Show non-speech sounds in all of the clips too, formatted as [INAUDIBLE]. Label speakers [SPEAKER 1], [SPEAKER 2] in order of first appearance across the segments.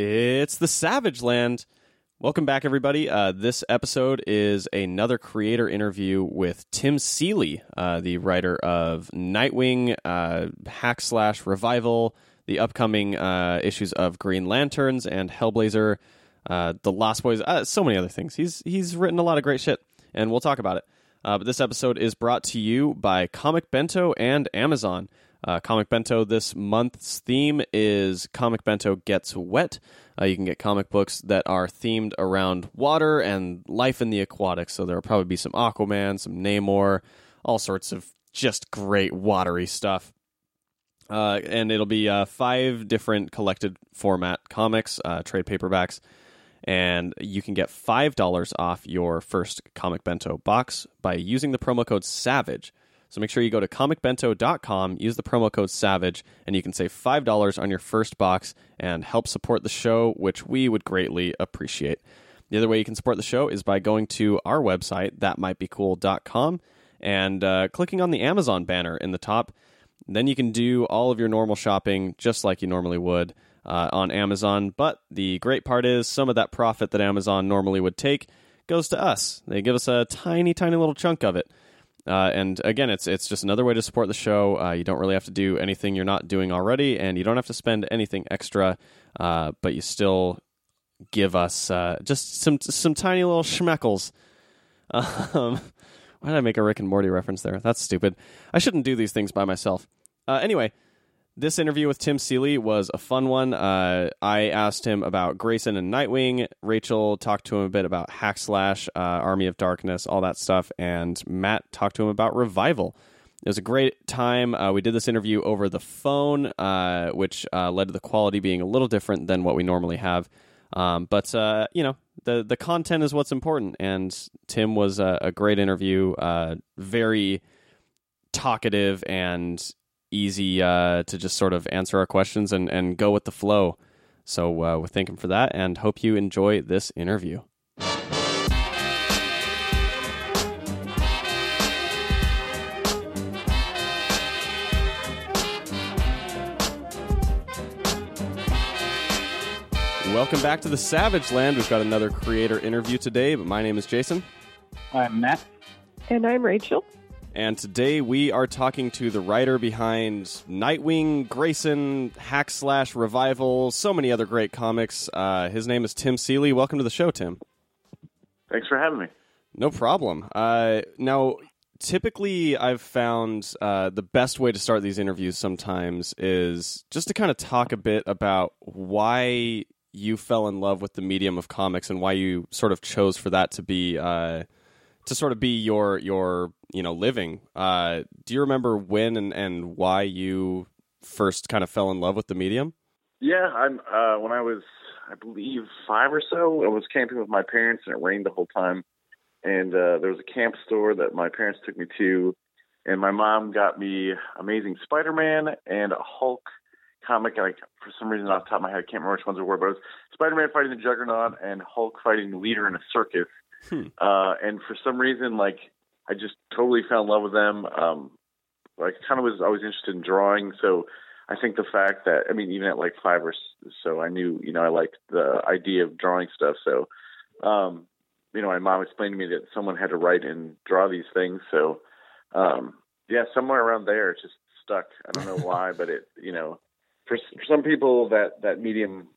[SPEAKER 1] It's the Savage Land. Welcome back, everybody. Uh, this episode is another creator interview with Tim Seeley, uh, the writer of Nightwing, uh, Hack Slash Revival, the upcoming uh, issues of Green Lanterns and Hellblazer, uh, The Lost Boys, uh, so many other things. He's he's written a lot of great shit, and we'll talk about it. but this episode is brought to you by Comic Bento and Amazon. Uh, Comic Bento this month's theme is Comic Bento Gets Wet. Uh, you can get comic books that are themed around water and life in the aquatics. So there'll probably be some Aquaman, some Namor, all sorts of just great watery stuff. Uh, and it'll be uh, five different collected format comics, uh, trade paperbacks, and you can get $5 off your first Comic Bento box by using the promo code SAVAGE. So make sure you go to comicbento.com, use the promo code SAVAGE, and you can save $5 on your first box and help support the show, which we would greatly appreciate. The other way you can support the show is by going to our website, thatmightbecool.com, and uh, clicking on the Amazon banner in the top. Then you can do all of your normal shopping just like you normally would uh, on Amazon. But the great part is some of that profit that Amazon normally would take goes to us. They give us a tiny, tiny little chunk of it. Uh, and again, it's it's just another way to support the show. Uh, you don't really have to do anything you're not doing already, and you don't have to spend anything extra, uh, but you still give us uh, just some some tiny little schmeckles. [LAUGHS] Um, why did I make a Rick and Morty reference there? That's stupid. I shouldn't do these things by myself. Uh, anyway, this interview with Tim Seeley was a fun one. Uh, I asked him about Grayson and Nightwing. Rachel talked to him a bit about Hack Slash, uh, Army of Darkness, all that stuff. And Matt talked to him about Revival. It was a great time. Uh, we did this interview over the phone, uh, which uh, led to the quality being a little different than what we normally have. Um, but, uh, you know, the, the content is what's important. And Tim was a, a great interview, very talkative and easy uh, to just sort of answer our questions and, and go with the flow. So uh, we're thanking for that and hope you enjoy this interview. Welcome back to the Savage Land. We've got another creator interview today, but my name is Jason.
[SPEAKER 2] I'm Matt.
[SPEAKER 3] And I'm Rachel.
[SPEAKER 1] And today we are talking to the writer behind Nightwing, Grayson, Hack Slash Revival, so many other great comics. Uh, his name is Tim Seeley. Welcome to the show, Tim.
[SPEAKER 2] Thanks for having me.
[SPEAKER 1] No problem. Uh, now, typically, I've found uh, the best way to start these interviews sometimes is just to kind of talk a bit about why you fell in love with the medium of comics and why you sort of chose for that to be uh, to sort of be your your you know living. Uh, do you remember when and, and why you first kind of fell in love with the medium?
[SPEAKER 2] Yeah, I'm. Uh, when I was, I believe, five or so, I was camping with my parents, and it rained the whole time. And uh, there was a camp store that my parents took me to, and my mom got me Amazing Spider-Man and a Hulk comic. Like for some reason, off the top of my head, I can't remember which ones it were, but it was Spider-Man fighting the Juggernaut and Hulk fighting the leader in a circus. Hmm. Uh, and for some reason, like I just totally fell in love with them. Um, like kind of was always interested in drawing, so I think the fact that I mean, even at like five or so, I knew you know I liked the idea of drawing stuff. So, um, you know, my mom explained to me that someone had to write and draw these things. So, um, yeah, somewhere around there, it just stuck. I don't know [LAUGHS] why, but it you know, for, for some people that that medium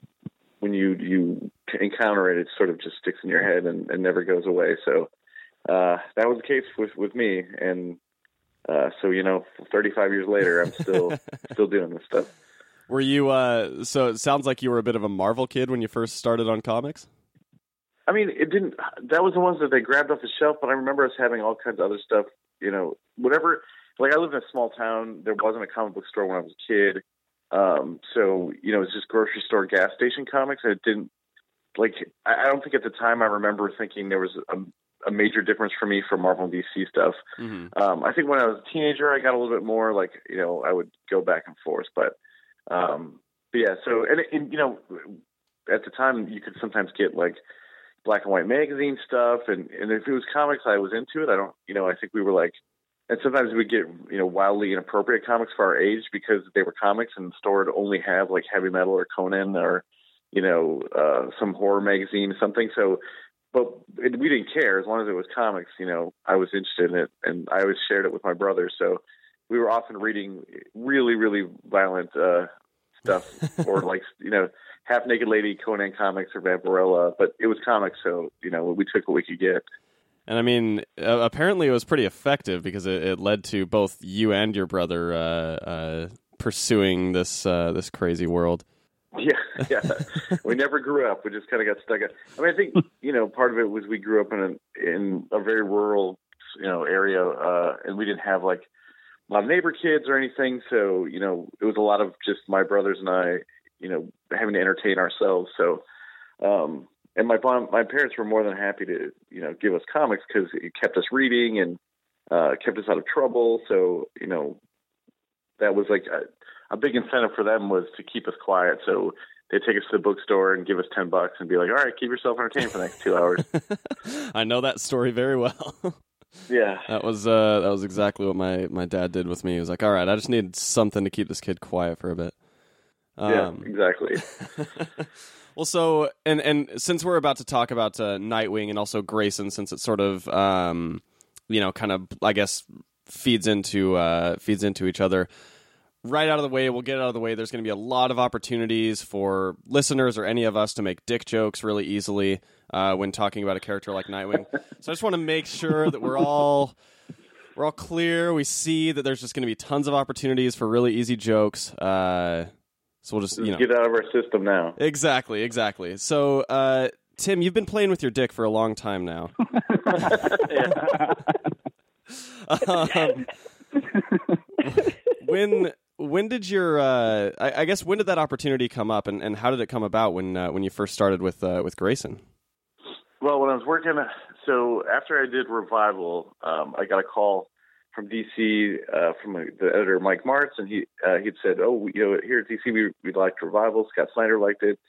[SPEAKER 2] when you you encounter it, it sort of just sticks in your head and, and never goes away. So uh, that was the case with with me, and uh, so you know, 35 years later, I'm still [LAUGHS] still doing this stuff.
[SPEAKER 1] Were you? Uh, so it sounds like you were a bit of a Marvel kid when you first started on comics.
[SPEAKER 2] I mean, it didn't. That was the ones that they grabbed off the shelf, but I remember us having all kinds of other stuff. You know, whatever. Like I lived in a small town. There wasn't a comic book store when I was a kid. Um, so you know, it's just grocery store, gas station comics. And it didn't like. I don't think at the time I remember thinking there was a, a major difference for me from Marvel and DC stuff. Mm-hmm. Um, I think when I was a teenager, I got a little bit more like you know I would go back and forth, but um, but yeah. So and, and you know, at the time you could sometimes get like black and white magazine stuff, and and if it was comics, I was into it. I don't, you know, I think we were like and sometimes we get you know wildly inappropriate comics for our age because they were comics and the store would only have like heavy metal or Conan or you know, uh, some horror magazine, or something. So, but it, we didn't care as long as it was comics. You know, I was interested in it, and I always shared it with my brother. So we were often reading really, really violent uh, stuff, [LAUGHS] or like you know, half naked lady Conan comics or Vampirella. But it was comics, so you know, we took what we could get.
[SPEAKER 1] And I mean, uh, apparently it was pretty effective because it, it, led to both you and your brother uh, uh, pursuing this uh, this crazy world. [LAUGHS]
[SPEAKER 2] Yeah, yeah. we never grew up. We just kind of got stuck. At, I mean, I think [LAUGHS] you know part of it was we grew up in a in a very rural you know area, uh, and we didn't have like a lot of neighbor kids or anything. So you know, it was a lot of just my brothers and I, you know, having to entertain ourselves. So, um, and my my parents were more than happy to you know give us comics because it kept us reading and uh, kept us out of trouble. So you know, that was like a, a big incentive for them was to keep us quiet. So they'd take us to the bookstore and give us 10 bucks and be like, all right, keep yourself entertained for the next two hours. [LAUGHS]
[SPEAKER 1] I know that story very well. [LAUGHS]
[SPEAKER 2] yeah.
[SPEAKER 1] That was, uh, that was exactly what my, my dad did with me. He was like, all right, I just need something to keep this kid quiet for a bit.
[SPEAKER 2] Um, yeah, exactly. [LAUGHS]
[SPEAKER 1] well, so, and, and since we're about to talk about uh, Nightwing and also Grayson, since it's sort of, um, you know, kind of, I guess, feeds into, uh, feeds into each other right out of the way, we'll get out of the way. There's going to be a lot of opportunities for listeners or any of us to make dick jokes really easily uh, when talking about a character like Nightwing. so I just want to make sure that we're all we're all clear. We see that there's just going to be tons of opportunities for really easy jokes. Uh, so we'll just you know
[SPEAKER 2] get out of our system now.
[SPEAKER 1] Exactly, exactly. So. Uh, Tim, you've been playing with your dick for a long time now. [LAUGHS] um, when when did your uh, I, I, guess when did that opportunity come up, and, and how did it come about when uh, when you first started with uh, with Grayson?
[SPEAKER 2] Well, when I was working, so after I did Revival, um, I got a call from DC uh, from the editor Mike Marts, and he uh, he'd said, "Oh, you know, here at DC we we liked Revival. Scott Snyder liked it,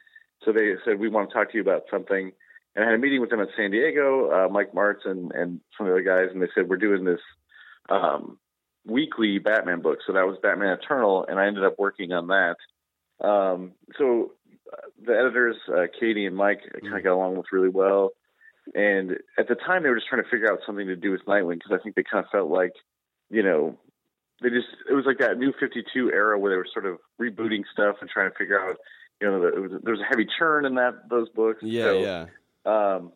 [SPEAKER 2] so they said we want to talk to you about something." And I had a meeting with them at San Diego, uh, Mike Marts and and some of the other guys, and they said we're doing this um, weekly Batman book. So that was Batman Eternal, and I ended up working on that. Um, so uh, the editors, uh, Katie and Mike, kind of got along with really well. And at the time, they were just trying to figure out something to do with Nightwing because I think they kind of felt like, you know, they just it was like that new 52 era where they were sort of rebooting stuff and trying to figure out, you know, the, was, there was a heavy churn in that those books.
[SPEAKER 1] Yeah,
[SPEAKER 2] so,
[SPEAKER 1] yeah.
[SPEAKER 2] Um,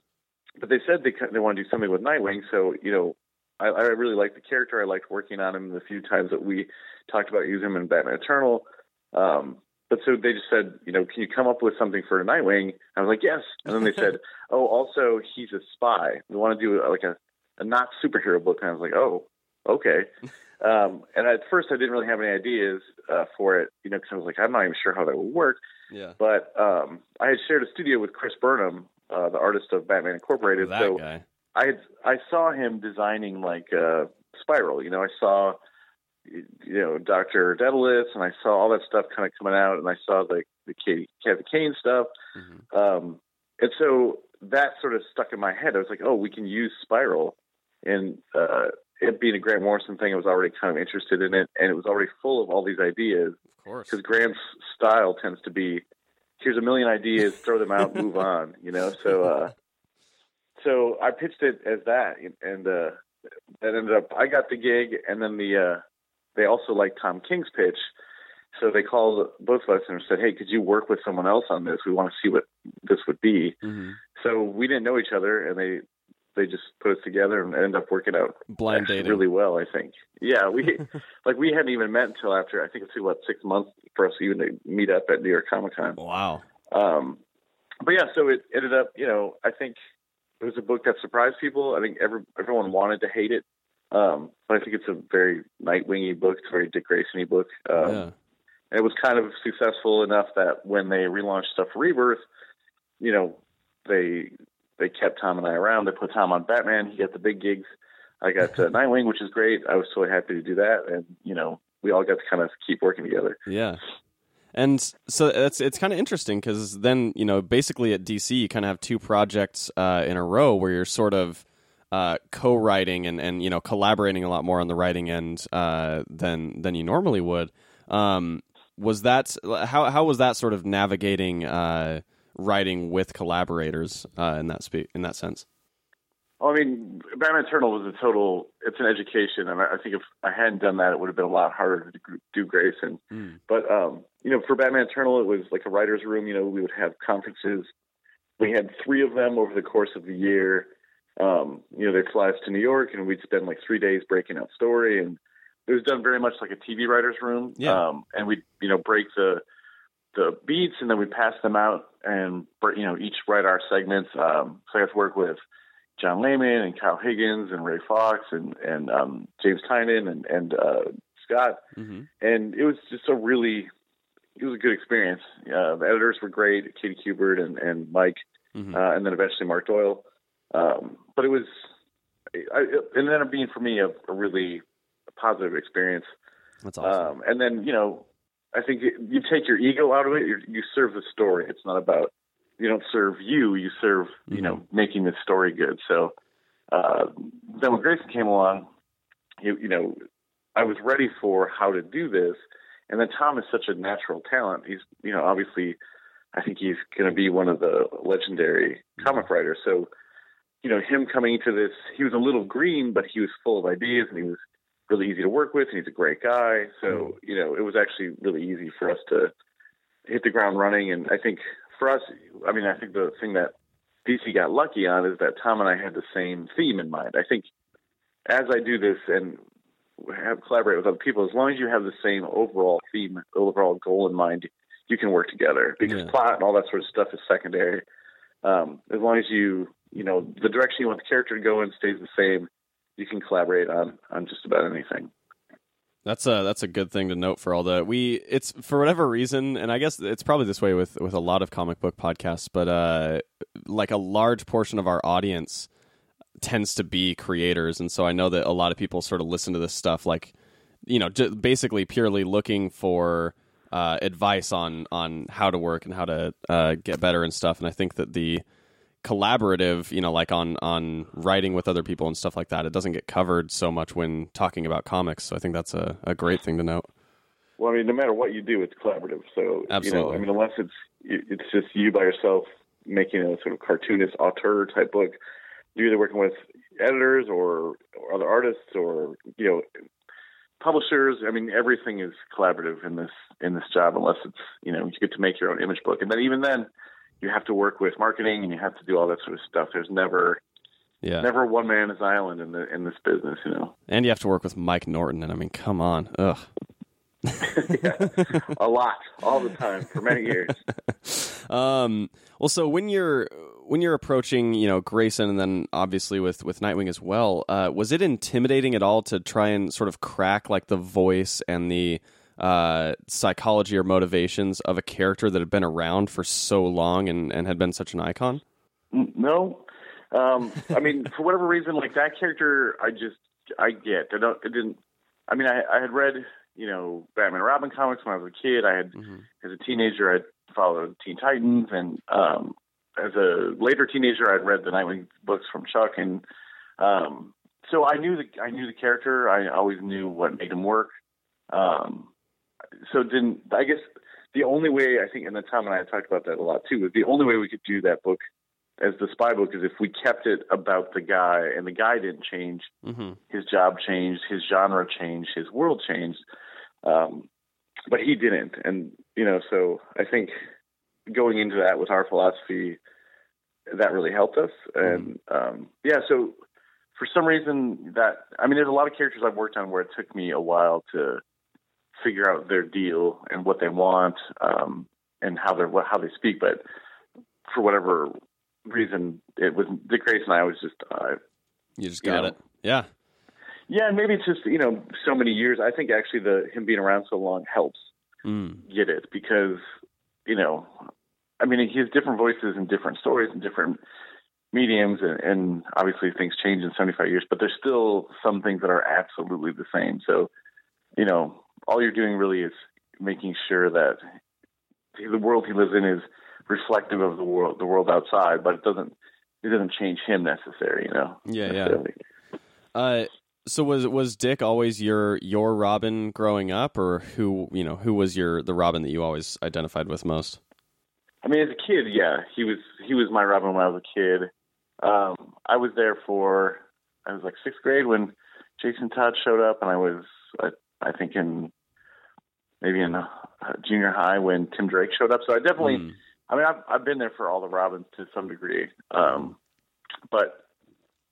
[SPEAKER 2] but they said they they want to do something with Nightwing, so you know, I, I really liked the character. I liked working on him the few times that we talked about using him in Batman Eternal. Um, but so they just said, you know, can you come up with something for Nightwing? I was like, yes. And then they said, [LAUGHS] oh, also he's a spy. We want to do like a, a not superhero book. And I was like, oh, okay. Um, and at first I didn't really have any ideas uh, for it, you know, because I was like, I'm not even sure how that would work.
[SPEAKER 1] Yeah.
[SPEAKER 2] But um, I had shared a studio with Chris Burnham, uh, the artist of Batman Incorporated.
[SPEAKER 1] that
[SPEAKER 2] so
[SPEAKER 1] guy.
[SPEAKER 2] I had, I saw him designing like uh, Spiral. You know, I saw you know Doctor Dedalus, and I saw all that stuff kind of coming out, and I saw the the Katie Kevin Kane stuff,
[SPEAKER 1] mm-hmm.
[SPEAKER 2] um, and so that sort of stuck in my head. I was like, oh, we can use Spiral, and uh, it being a Grant Morrison thing, I was already kind of interested in it, and it was already full of all these ideas.
[SPEAKER 1] Of course,
[SPEAKER 2] because Grant's style tends to be here's a million ideas, throw them out, move [LAUGHS] on. You know, so. Uh, so I pitched it as that, and uh, that ended up. I got the gig, and then the uh, they also liked Tom King's pitch, so they called both of us and said, "Hey, could you work with someone else on this? We want to see what this would be."
[SPEAKER 1] Mm-hmm.
[SPEAKER 2] So we didn't know each other, and they they just put us together and end up working out
[SPEAKER 1] blind dating
[SPEAKER 2] really well. I think. Yeah, we [LAUGHS] like we hadn't even met until after I think it took what six months for us even to meet up at New York Comic Con.
[SPEAKER 1] Wow.
[SPEAKER 2] Um, but yeah, so it ended up, you know, I think it was a book that surprised people. I think every, everyone wanted to hate it, um, but I think it's a very Nightwingy book. It's a very Dick Grayson-y book. Um,
[SPEAKER 1] yeah.
[SPEAKER 2] And it was kind of successful enough that when they relaunched stuff for Rebirth, you know, they they kept Tom and I around. They put Tom on Batman. He got the big gigs. I got uh, [LAUGHS] Nightwing, which is great. I was totally happy to do that, and you know, we all got to kind of keep working together.
[SPEAKER 1] Yeah. And so it's it's kind of interesting because then you know basically at DC you kind of have two projects uh, in a row where you're sort of uh, co-writing and, and you know collaborating a lot more on the writing end uh, than than you normally would. Um, was that how how was that sort of navigating uh, writing with collaborators uh, in that spe- in that sense?
[SPEAKER 2] Well, I mean, Batman Eternal was a total. It's an education, and I think if I hadn't done that, it would have been a lot harder to do Grayson. Mm. But um, you know, for Batman Eternal, it was like a writers' room. You know, we would have conferences. We had three of them over the course of the year. Um, you know, they'd fly us to New York, and we'd spend like three days breaking out story, and it was done very much like a TV writers' room.
[SPEAKER 1] Yeah.
[SPEAKER 2] Um, and we'd you know break the the beats, and then we'd pass them out, and you know each write our segments. Um, so I got to work with John Layman and Kyle Higgins and Ray Fawkes and and um, James Tynion and and uh, Scott, mm-hmm. and it was just a really it was a good experience. Uh, the editors were great, Katie Kubert and and Mike, mm-hmm. uh, and then eventually Mark Doyle. Um, but it was I, it ended up being for me a, a really positive experience.
[SPEAKER 1] That's awesome.
[SPEAKER 2] Um, and then you know I think you take your ego out of it. you serve the story. It's not about you don't serve you, you serve, you know, mm-hmm. making the story good. So uh, then when Grayson came along, you, you know, I was ready for how to do this. And then Tom is such a natural talent. He's, you know, obviously, I think he's going to be one of the legendary comic writers. So, you know, him coming into this, he was a little green, but he was full of ideas and he was really easy to work with. And he's a great guy. So, mm-hmm. you know, it was actually really easy for us to hit the ground running. And I think for us, I mean, I think the thing that DC got lucky on is that Tom and I had the same theme in mind. I think as I do this and have collaborate with other people, as long as you have the same overall theme, overall goal in mind, you can work together because yeah. plot and all that sort of stuff is secondary. Um, as long as you, you know, the direction you want the character to go in stays the same, you can collaborate on on just about anything.
[SPEAKER 1] That's a that's a good thing to note for all the we it's for whatever reason and I guess it's probably this way with with a lot of comic book podcasts but uh like a large portion of our audience tends to be creators and so I know that a lot of people sort of listen to this stuff like you know basically purely looking for uh, advice on on how to work and how to uh, get better and stuff and I think that the collaborative, you know, like on on writing with other people and stuff like that. It doesn't get covered so much when talking about comics. So I think that's a, a great thing to note.
[SPEAKER 2] Well, I mean, no matter what you do, it's collaborative. So
[SPEAKER 1] Absolutely.
[SPEAKER 2] you know, I mean, unless it's it's just you by yourself making a sort of cartoonist auteur type book, you're either working with editors or, or other artists or you know publishers. I mean, everything is collaborative in this in this job, unless it's you know you get to make your own image book, and then even then you have to work with marketing and you have to do all that sort of stuff. There's never
[SPEAKER 1] yeah.
[SPEAKER 2] never one man man's island in the in this business, you know.
[SPEAKER 1] And you have to work with Mike Norton and I mean, come on. Ugh.
[SPEAKER 2] yeah, [LAUGHS] a lot, all the time for many years. [LAUGHS]
[SPEAKER 1] um, well, so when you're when you're approaching, you know, Grayson, and then obviously with with Nightwing as well, uh, was it intimidating at all to try and sort of crack like the voice and the uh, psychology or motivations of a character that had been around for so long and, and had been such an icon?
[SPEAKER 2] No. Um, I mean, for whatever reason, like that character, I just, I get. I don't, it didn't, I mean, I, I had read, you know, Batman and Robin comics when I was a kid. I had, mm-hmm. as a teenager, I'd followed Teen Titans. And um, as a later teenager, I'd read the Nightwing books from Chuck. And um, so I knew the, I knew the character. I always knew what made him work. Um, so didn't I guess the only way I think, and then Tom and I have talked about that a lot too, is the only way we could do that book as the spy book is if we kept it about the guy and the guy didn't change, mm-hmm. his job changed, his genre changed, his world changed, um, but he didn't, and you know, so I think going into that with our philosophy, that really helped us, and mm-hmm. um, yeah, so for some reason that I mean, there's a lot of characters I've worked on where it took me a while to figure out their deal and what they want um, and how they're how they speak. But for whatever reason, it was Dick and I was just uh,
[SPEAKER 1] you just got you know, it, yeah,
[SPEAKER 2] yeah. And maybe it's just you know so many years. I think actually the him being around so long helps mm. get it because you know, I mean, he has different voices and different stories and different mediums and, and, obviously things change in 75 years but there's still some things that are absolutely the same so you know all you're doing really is making sure that the world he lives in is reflective of the world the world outside, but it doesn't it doesn't change him necessarily, you know.
[SPEAKER 1] Yeah, yeah. Uh, so was was Dick always your your Robin growing up, or who you know who was your the Robin that you always identified with most?
[SPEAKER 2] I mean, as a kid, yeah, he was he was my Robin when I was a kid. Um, I was there for I was like sixth grade when Jason Todd showed up, and I was I, I think in maybe in uh, junior high when Tim Drake showed up. So I definitely,
[SPEAKER 1] Mm.
[SPEAKER 2] I mean, I've I've been there for all the Robins to some degree. Um, but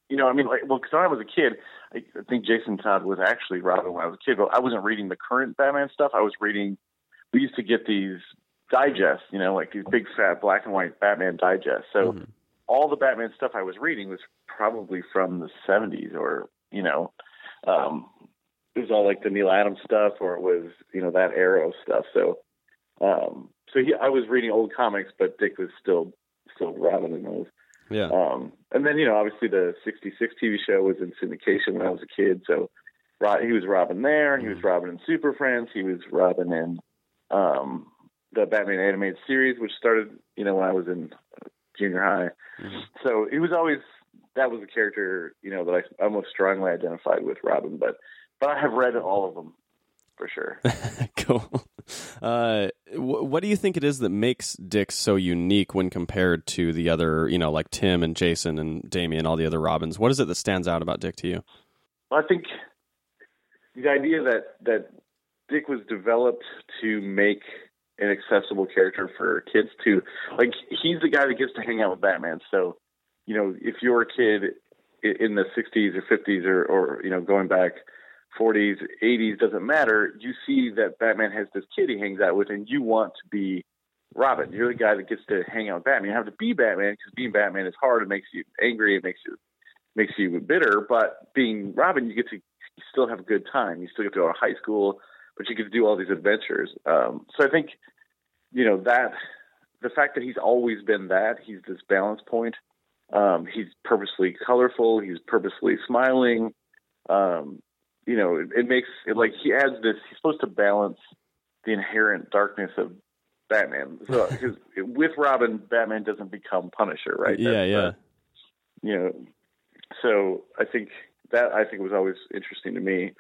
[SPEAKER 2] you know, I mean, like, well, because when I was a kid, I, I think Jason Todd was actually Robin when I was a kid, but I wasn't reading the current Batman stuff. I was reading. We used to get these digests, you know, like these big fat black and white Batman digests. So
[SPEAKER 1] Mhm.
[SPEAKER 2] all the Batman stuff I was reading was probably from the '70s, or you know, um, it was all like the Neal Adams stuff, or it was you know that Arrow stuff. So, um, so he, I was reading old comics, but Dick was still still Robin in those.
[SPEAKER 1] Yeah.
[SPEAKER 2] Um, and then you know, obviously the '66 TV show was in syndication when I was a kid, so he was Robin there. He was Robin in Super Friends. He was Robin in um, the Batman animated series, which started you know when I was in junior high.
[SPEAKER 1] Mhm.
[SPEAKER 2] So he was always that was a character you know that I, I most strongly identified with Robin, but but I have read all of them for sure. [LAUGHS]
[SPEAKER 1] cool. Uh, wh- what do you think it is that makes Dick so unique when compared to the other, you know, like Tim and Jason and Damian, and all the other Robins? What is it that stands out about Dick to you?
[SPEAKER 2] Well, I think the idea that that Dick was developed to make an accessible character for kids to like he's the guy that gets to hang out with Batman. So, you know, if you're a kid in the 60s or 50s or or you know going back 40s, 80s doesn't matter, you see that Batman has this kid he hangs out with and you want to be Robin. You're the guy that gets to hang out with Batman. You have to be Batman because being Batman is hard. It makes you angry. It makes you makes you bitter. But being Robin, you get to you still have a good time. You still get to go to high school, but you get to do all these adventures. Um, so I think, you know, that the fact that he's always been that, he's this balance point. Um, he's purposely colorful. He's purposely smiling. Um, you know, it, it makes it like he adds this. He's supposed to balance the inherent darkness of Batman. So [LAUGHS] because with Robin, Batman doesn't become Punisher, right?
[SPEAKER 1] yeah,
[SPEAKER 2] That's,
[SPEAKER 1] yeah.
[SPEAKER 2] uh, you know, so I think that I think was always interesting to me.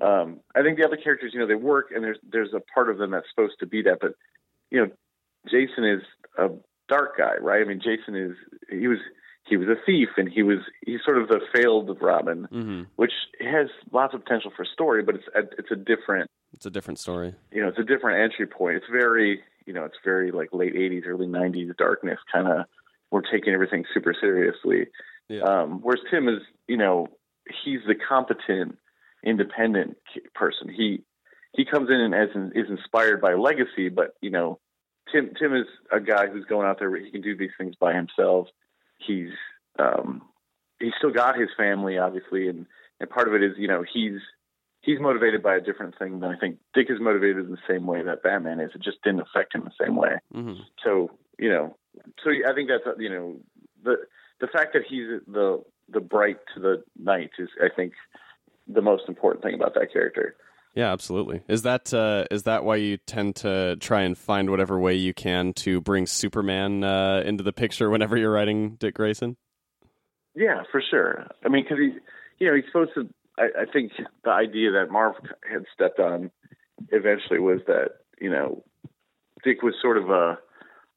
[SPEAKER 2] Um, I think the other characters, you know, they work and there's there's a part of them that's supposed to be that, but you know, Jason is a dark guy, right? I mean, Jason is he was he was a thief and he was he's sort of the failed Robin,
[SPEAKER 1] hmm
[SPEAKER 2] which has lots of potential for story, but it's a, it's a different
[SPEAKER 1] It's a different story.
[SPEAKER 2] you know, it's a different entry point. It's very, you know, it's very like late '80s, early '90s darkness kind of. We're taking everything super seriously.
[SPEAKER 1] Yeah.
[SPEAKER 2] Um, whereas Tim is, you know, he's the competent, independent person. He he comes in and as is inspired by legacy, but you know, Tim Tim is a guy who's going out there. He can do these things by himself. He's um, he's still got his family, obviously, and and part of it is, you know, he's he's motivated by a different thing than I think Dick is motivated in the same way that Batman is. It just didn't affect him the same way.
[SPEAKER 1] hmm
[SPEAKER 2] So you know, so I think that's you know the the fact that he's the the bright to the night is I think the most important thing about that character.
[SPEAKER 1] Yeah, absolutely. Is that uh, is that why you tend to try and find whatever way you can to bring Superman uh, into the picture whenever you're writing Dick Grayson?
[SPEAKER 2] Yeah, for sure. I mean, because he, you know, he's supposed to. I, I think the idea that Marv had stepped on eventually was that you know, Dick was sort of a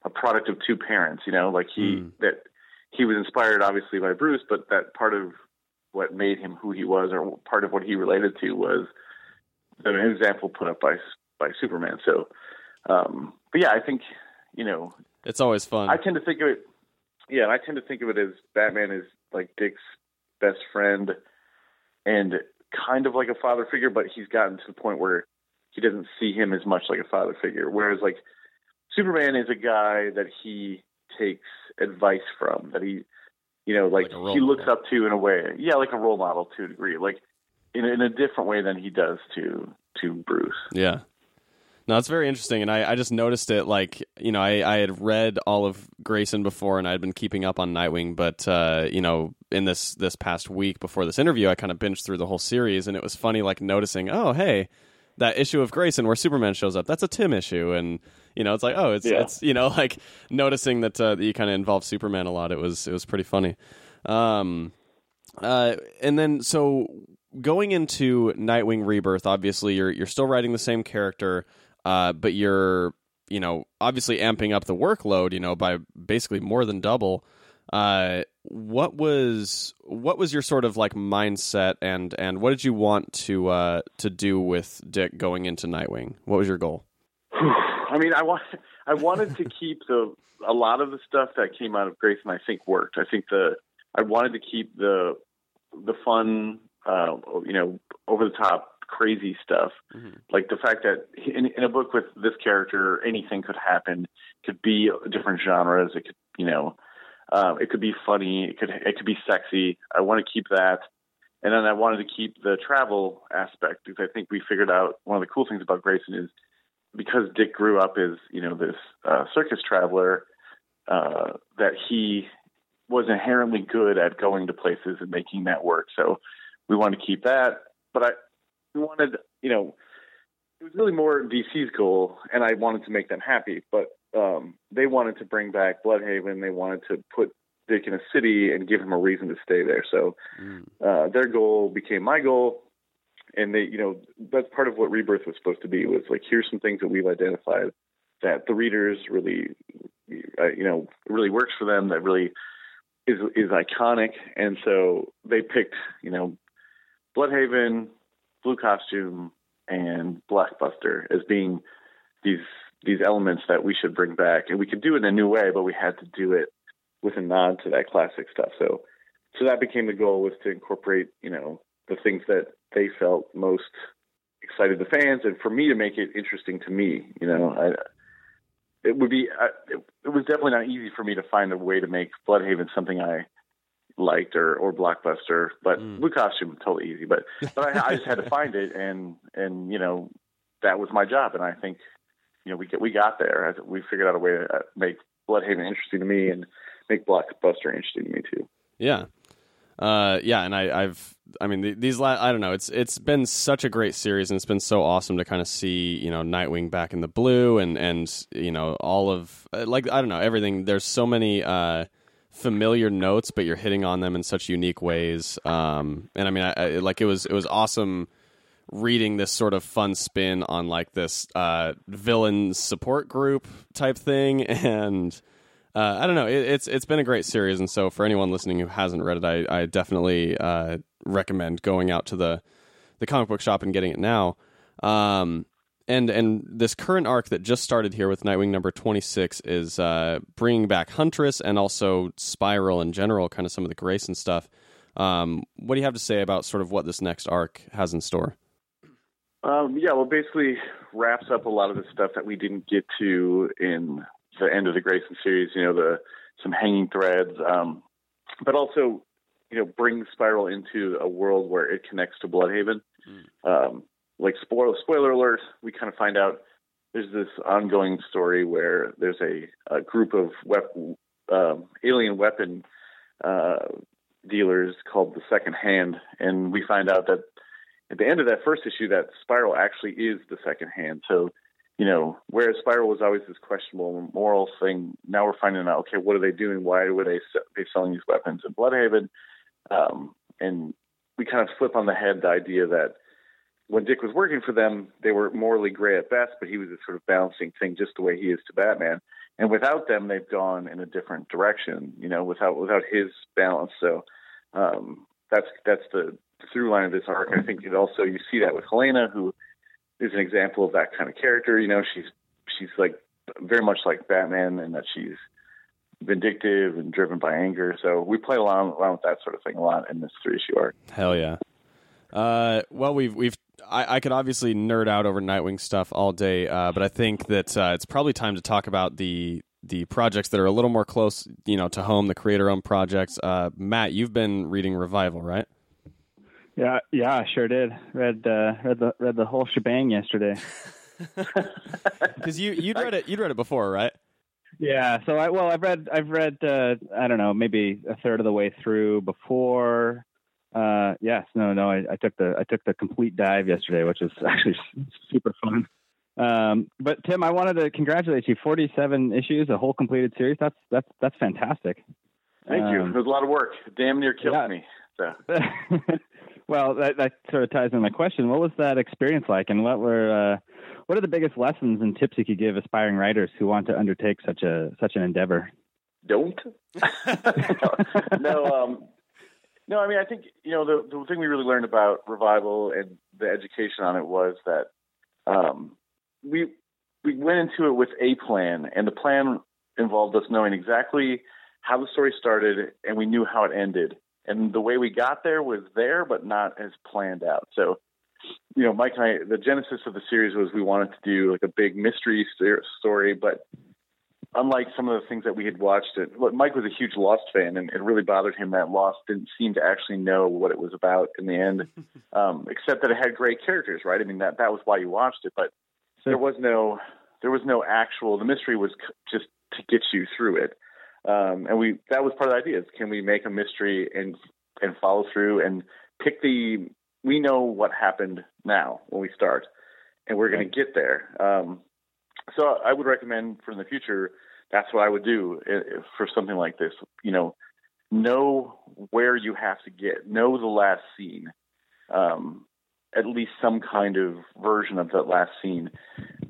[SPEAKER 2] a product of two parents. You know, like he
[SPEAKER 1] Mm.
[SPEAKER 2] that he was inspired obviously by Bruce, but that part of what made him who he was, or part of what he related to, was an example put up by by Superman. So, um, but yeah, I think you know
[SPEAKER 1] It's always fun.
[SPEAKER 2] I tend to think of it, yeah, I tend to think of it as Batman is like Dick's best friend and kind of like a father figure, but he's gotten to the point where he doesn't see him as much like a father figure. Whereas like Superman is a guy that he takes advice from, that he, you know, like,
[SPEAKER 1] Like
[SPEAKER 2] he looks
[SPEAKER 1] model.
[SPEAKER 2] up to in a way, yeah, like a role model to a degree, like in, in a different way than he does to to Bruce.
[SPEAKER 1] Yeah. No, it's very interesting, and I, I just noticed it. Like, you know, I, I had read all of Grayson before, and I had been keeping up on Nightwing, but uh, you know, in this this past week before this interview, I kind of binged through the whole series, and it was funny, like noticing, oh, hey, that issue of Grayson where Superman shows up, that's a Tim issue, and you know, it's like, oh, it's
[SPEAKER 2] Yeah.
[SPEAKER 1] it's you know, [LAUGHS] like noticing that, uh, that you kind of involve Superman a lot. It was it was pretty funny. Um, uh, and then so going into Nightwing Rebirth, obviously you're you're still writing the same character, uh, but you're you know, obviously amping up the workload, you know, by basically more than double. Uh, what was what was your sort of like mindset and and what did you want to uh, to do with Dick going into Nightwing? What was your goal? [SIGHS]
[SPEAKER 2] I mean, I want [LAUGHS] I wanted to keep the a lot of the stuff that came out of Grayson. I think worked. I think the I wanted to keep the the fun, uh, you know, over the top crazy stuff. Mm-hmm. Like the fact that in, in, a book with this character, anything could happen. Could be different genres. It could, you know, uh, it could be funny. It could it could be sexy. I want to keep that. And then I wanted to keep the travel aspect because I think we figured out one of the cool things about Grayson is because Dick grew up as you know this uh, circus traveler uh, that he was inherently good at going to places and making that work. So we wanted to keep that, but I we wanted you know it was really more DC's goal, and I wanted to make them happy. But um, they wanted to bring back Blüdhaven. They wanted to put Dick in a city and give him a reason to stay there. So mm. uh, their goal became my goal, and they, you know, that's part of what Rebirth was supposed to be. Was like here's some things that we've identified that the readers really, uh, you know, really works for them. That really is is iconic, and so they picked, you know, Blüdhaven, Blue Costume, and Blockbuster as being these these elements that we should bring back, and we could do it in a new way, but we had to do it with a nod to that classic stuff. So, so that became the goal was to incorporate, you know, the things that they felt most excited the fans, and for me to make it interesting to me. You know, I, it would be it, it was definitely not easy for me to find a way to make Blüdhaven something I liked or or blockbuster but mm. blue costume totally easy but but I, I just had to find it and and you know that was my job. And i think you know we get we got there. We figured out a way to uh, make blüdhaven interesting to me and make blockbuster interesting to me too.
[SPEAKER 1] Yeah. Uh, yeah, and I, have I mean, these, la- I don't know, it's it's been such a great series, and it's been so awesome to kind of see, you know, Nightwing back in the blue, and and you know, all of uh, like I don't know everything. There's so many uh, familiar notes, but you're hitting on them in such unique ways. Um, and I mean, I, I, like it was it was awesome reading this sort of fun spin on like this uh, villain support group type thing, [LAUGHS] and uh, I don't know. It, it's it's been a great series, and so for anyone listening who hasn't read it, I, I definitely uh, recommend going out to the the comic book shop and getting it now. Um, and and this current arc that just started here with Nightwing number twenty six is uh, bringing back Huntress and also Spiral in general, kind of some of the Grayson stuff. Um, what do you have to say about sort of what this next arc has in store?
[SPEAKER 2] Um, yeah, well, basically wraps up a lot of the stuff that we didn't get to in the end of the Grayson series. You know, the some hanging threads, um, but also you know brings Spiral into a world where it connects to Blüdhaven. Mm. Um, like spoiler spoiler alert, we kind of find out there's this ongoing story where there's a, a group of wep- um, alien weapon uh, dealers called the Second Hand, and we find out that at the end of that first issue, that Spiral actually is the Second Hand. So you know, whereas Spiral was always this questionable moral thing, now we're finding out, okay, what are they doing? Why were they they selling these weapons in Blüdhaven? Um, and we kind of flip on the head the idea that when Dick was working for them, they were morally gray at best, but he was a sort of balancing thing, just the way he is to Batman. And without them, they've gone in a different direction, you know, without without his balance. So um, that's that's the, through line of this arc. I think it also you see that with Helena, who is an example of that kind of character. You know, she's she's like very much like Batman, and that she's vindictive and driven by anger. So we play along around with that sort of thing a lot in this three issue arc.
[SPEAKER 1] Hell yeah. Uh, well, we've we've I, I, could obviously nerd out over Nightwing stuff all day, uh, but I think that uh, it's probably time to talk about the the projects that are a little more close, you know, to home, the creator-owned projects. Uh, Matt, you've been reading Revival, right?
[SPEAKER 3] Yeah, yeah, I sure did. Read uh, read the read the whole shebang yesterday. [LAUGHS]
[SPEAKER 1] Because you you'd read it you'd read it before, right?
[SPEAKER 3] Yeah. So I well I've read I've read uh, I don't know maybe a third of the way through before. Uh, yes, no, no. I, I took the I took the complete dive yesterday, which was [LAUGHS] actually super fun. Um, but Tim, I wanted to congratulate you. Forty-seven issues, a whole completed series. That's that's that's fantastic.
[SPEAKER 2] Thank um, you. It was a lot of work. Damn near killed yeah. me. So. [LAUGHS]
[SPEAKER 3] well, that, that sort of ties in my question. What was that experience like, and what were uh, what are the biggest lessons and tips you could give aspiring writers who want to undertake such a such an endeavor?
[SPEAKER 2] Don't. [LAUGHS] no, um, no. I mean, I think you know the the thing we really learned about revival and the education on it was that um, we we went into it with a plan, and the plan involved us knowing exactly how the story started, and we knew how it ended. And the way we got there was there, but not as planned out. So, you know, Mike and I, the genesis of the series was we wanted to do like a big mystery story, but unlike some of the things that we had watched, it Mike was a huge Lost fan, and it really bothered him that Lost didn't seem to actually know what it was about in the end, [LAUGHS] um, except that it had great characters, right? I mean, that that was why you watched it, but there was no there was no actual. The mystery was just to get you through it, um, and we that was part of the idea. Is can we make a mystery and and follow through and pick the we know what happened now when we start, and we're going to get there. Um, so I would recommend for the future. That's what I would do for something like this. You know, know where you have to get, know the last scene, um, at least some kind of version of that last scene,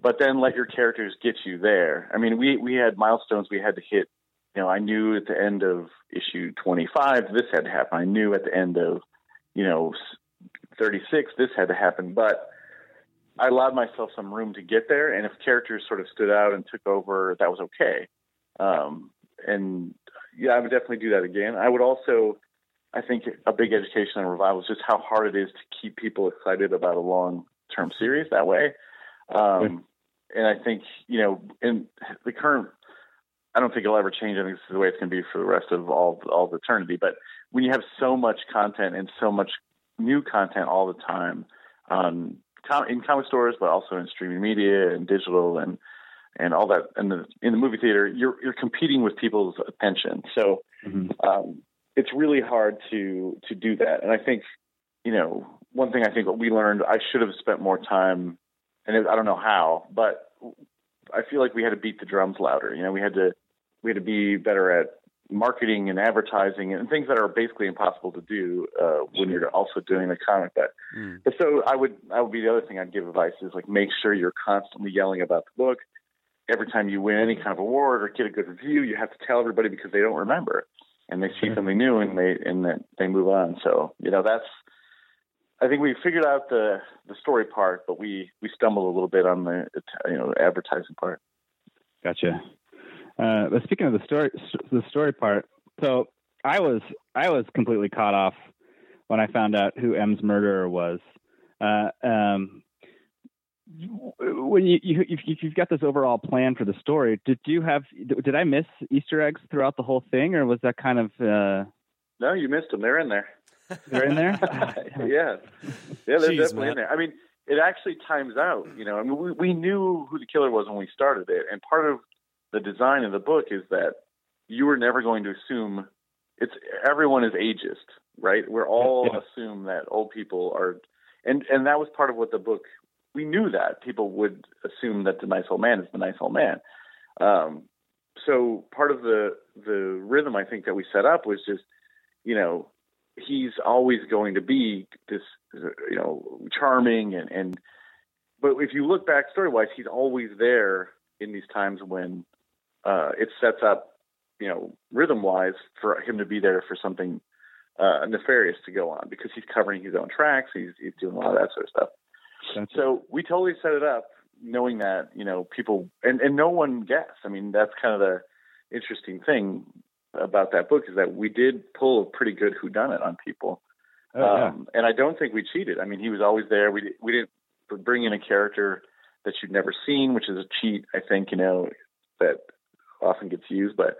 [SPEAKER 2] but then let your characters get you there. I mean, we we had milestones we had to hit. You know, I knew at the end of issue 25 this had to happen. I knew at the end of, you know, 36 this had to happen, but I allowed myself some room to get there, and if characters sort of stood out and took over, that was okay. Um, and yeah, I would definitely do that again. I would also, I think, a big education on revival is just how hard it is to keep people excited about a long-term series that way. Um, and I think you know, in the current, I don't think it'll ever change. I think this is the way it's going to be for the rest of all all of eternity. But when you have so much content and so much new content all the time on in comic stores, but also in streaming media and digital and and all that. And the, in the movie theater, you're you're competing with people's attention. So mm-hmm. um, it's really hard to to do that. And I think you know one thing I think what we learned, I should have spent more time, and it, I don't know how, but I feel like we had to beat the drums louder. You know, we had to we had to be better at marketing and advertising and things that are basically impossible to do uh, when you're also doing a comic. book. mm. but so I would I would be the other thing I'd give advice is like make sure you're constantly yelling about the book. Every time you win any kind of award or get a good review, you have to tell everybody because they don't remember and they see something new and they and then they move on. So you know that's I think we figured out the the story part, but we we stumbled a little bit on the you know advertising part.
[SPEAKER 3] Gotcha. Uh, but speaking of the story, the story part, so I was I was completely caught off when I found out who Em's murderer was. Uh, um, when you, you if you've got this overall plan for the story, did you have did I miss Easter eggs throughout the whole thing, or was that kind of? Uh...
[SPEAKER 2] No, you missed them. They're in there.
[SPEAKER 3] They're in there. [LAUGHS]
[SPEAKER 2] yeah, yeah, they're Jeez, definitely man. in there. I mean, it actually times out. You know, I mean, we we knew who the killer was when we started it, and part of the design of the book is that you are never going to assume it's everyone is ageist, right? We're all yeah. assume that old people are, and and that was part of what the book. We knew that people would assume that the nice old man is the nice old man. Um, so part of the the rhythm I think that we set up was just, you know, he's always going to be this, you know, charming and and. But if you look back story wise, he's always there in these times when uh, it sets up, you know, rhythm wise for him to be there for something uh, nefarious to go on because he's covering his own tracks. He's, he's doing a lot of that sort of stuff. Gotcha. So we totally set it up knowing that, you know, people, and, and no one guessed. I mean, that's kind of the interesting thing about that book is that we did pull a pretty good whodunit on people. Oh, yeah. um, and I don't think we cheated. I mean, he was always there. We, we didn't bring in a character that you'd never seen, which is a cheat, I think, you know, that often gets used, but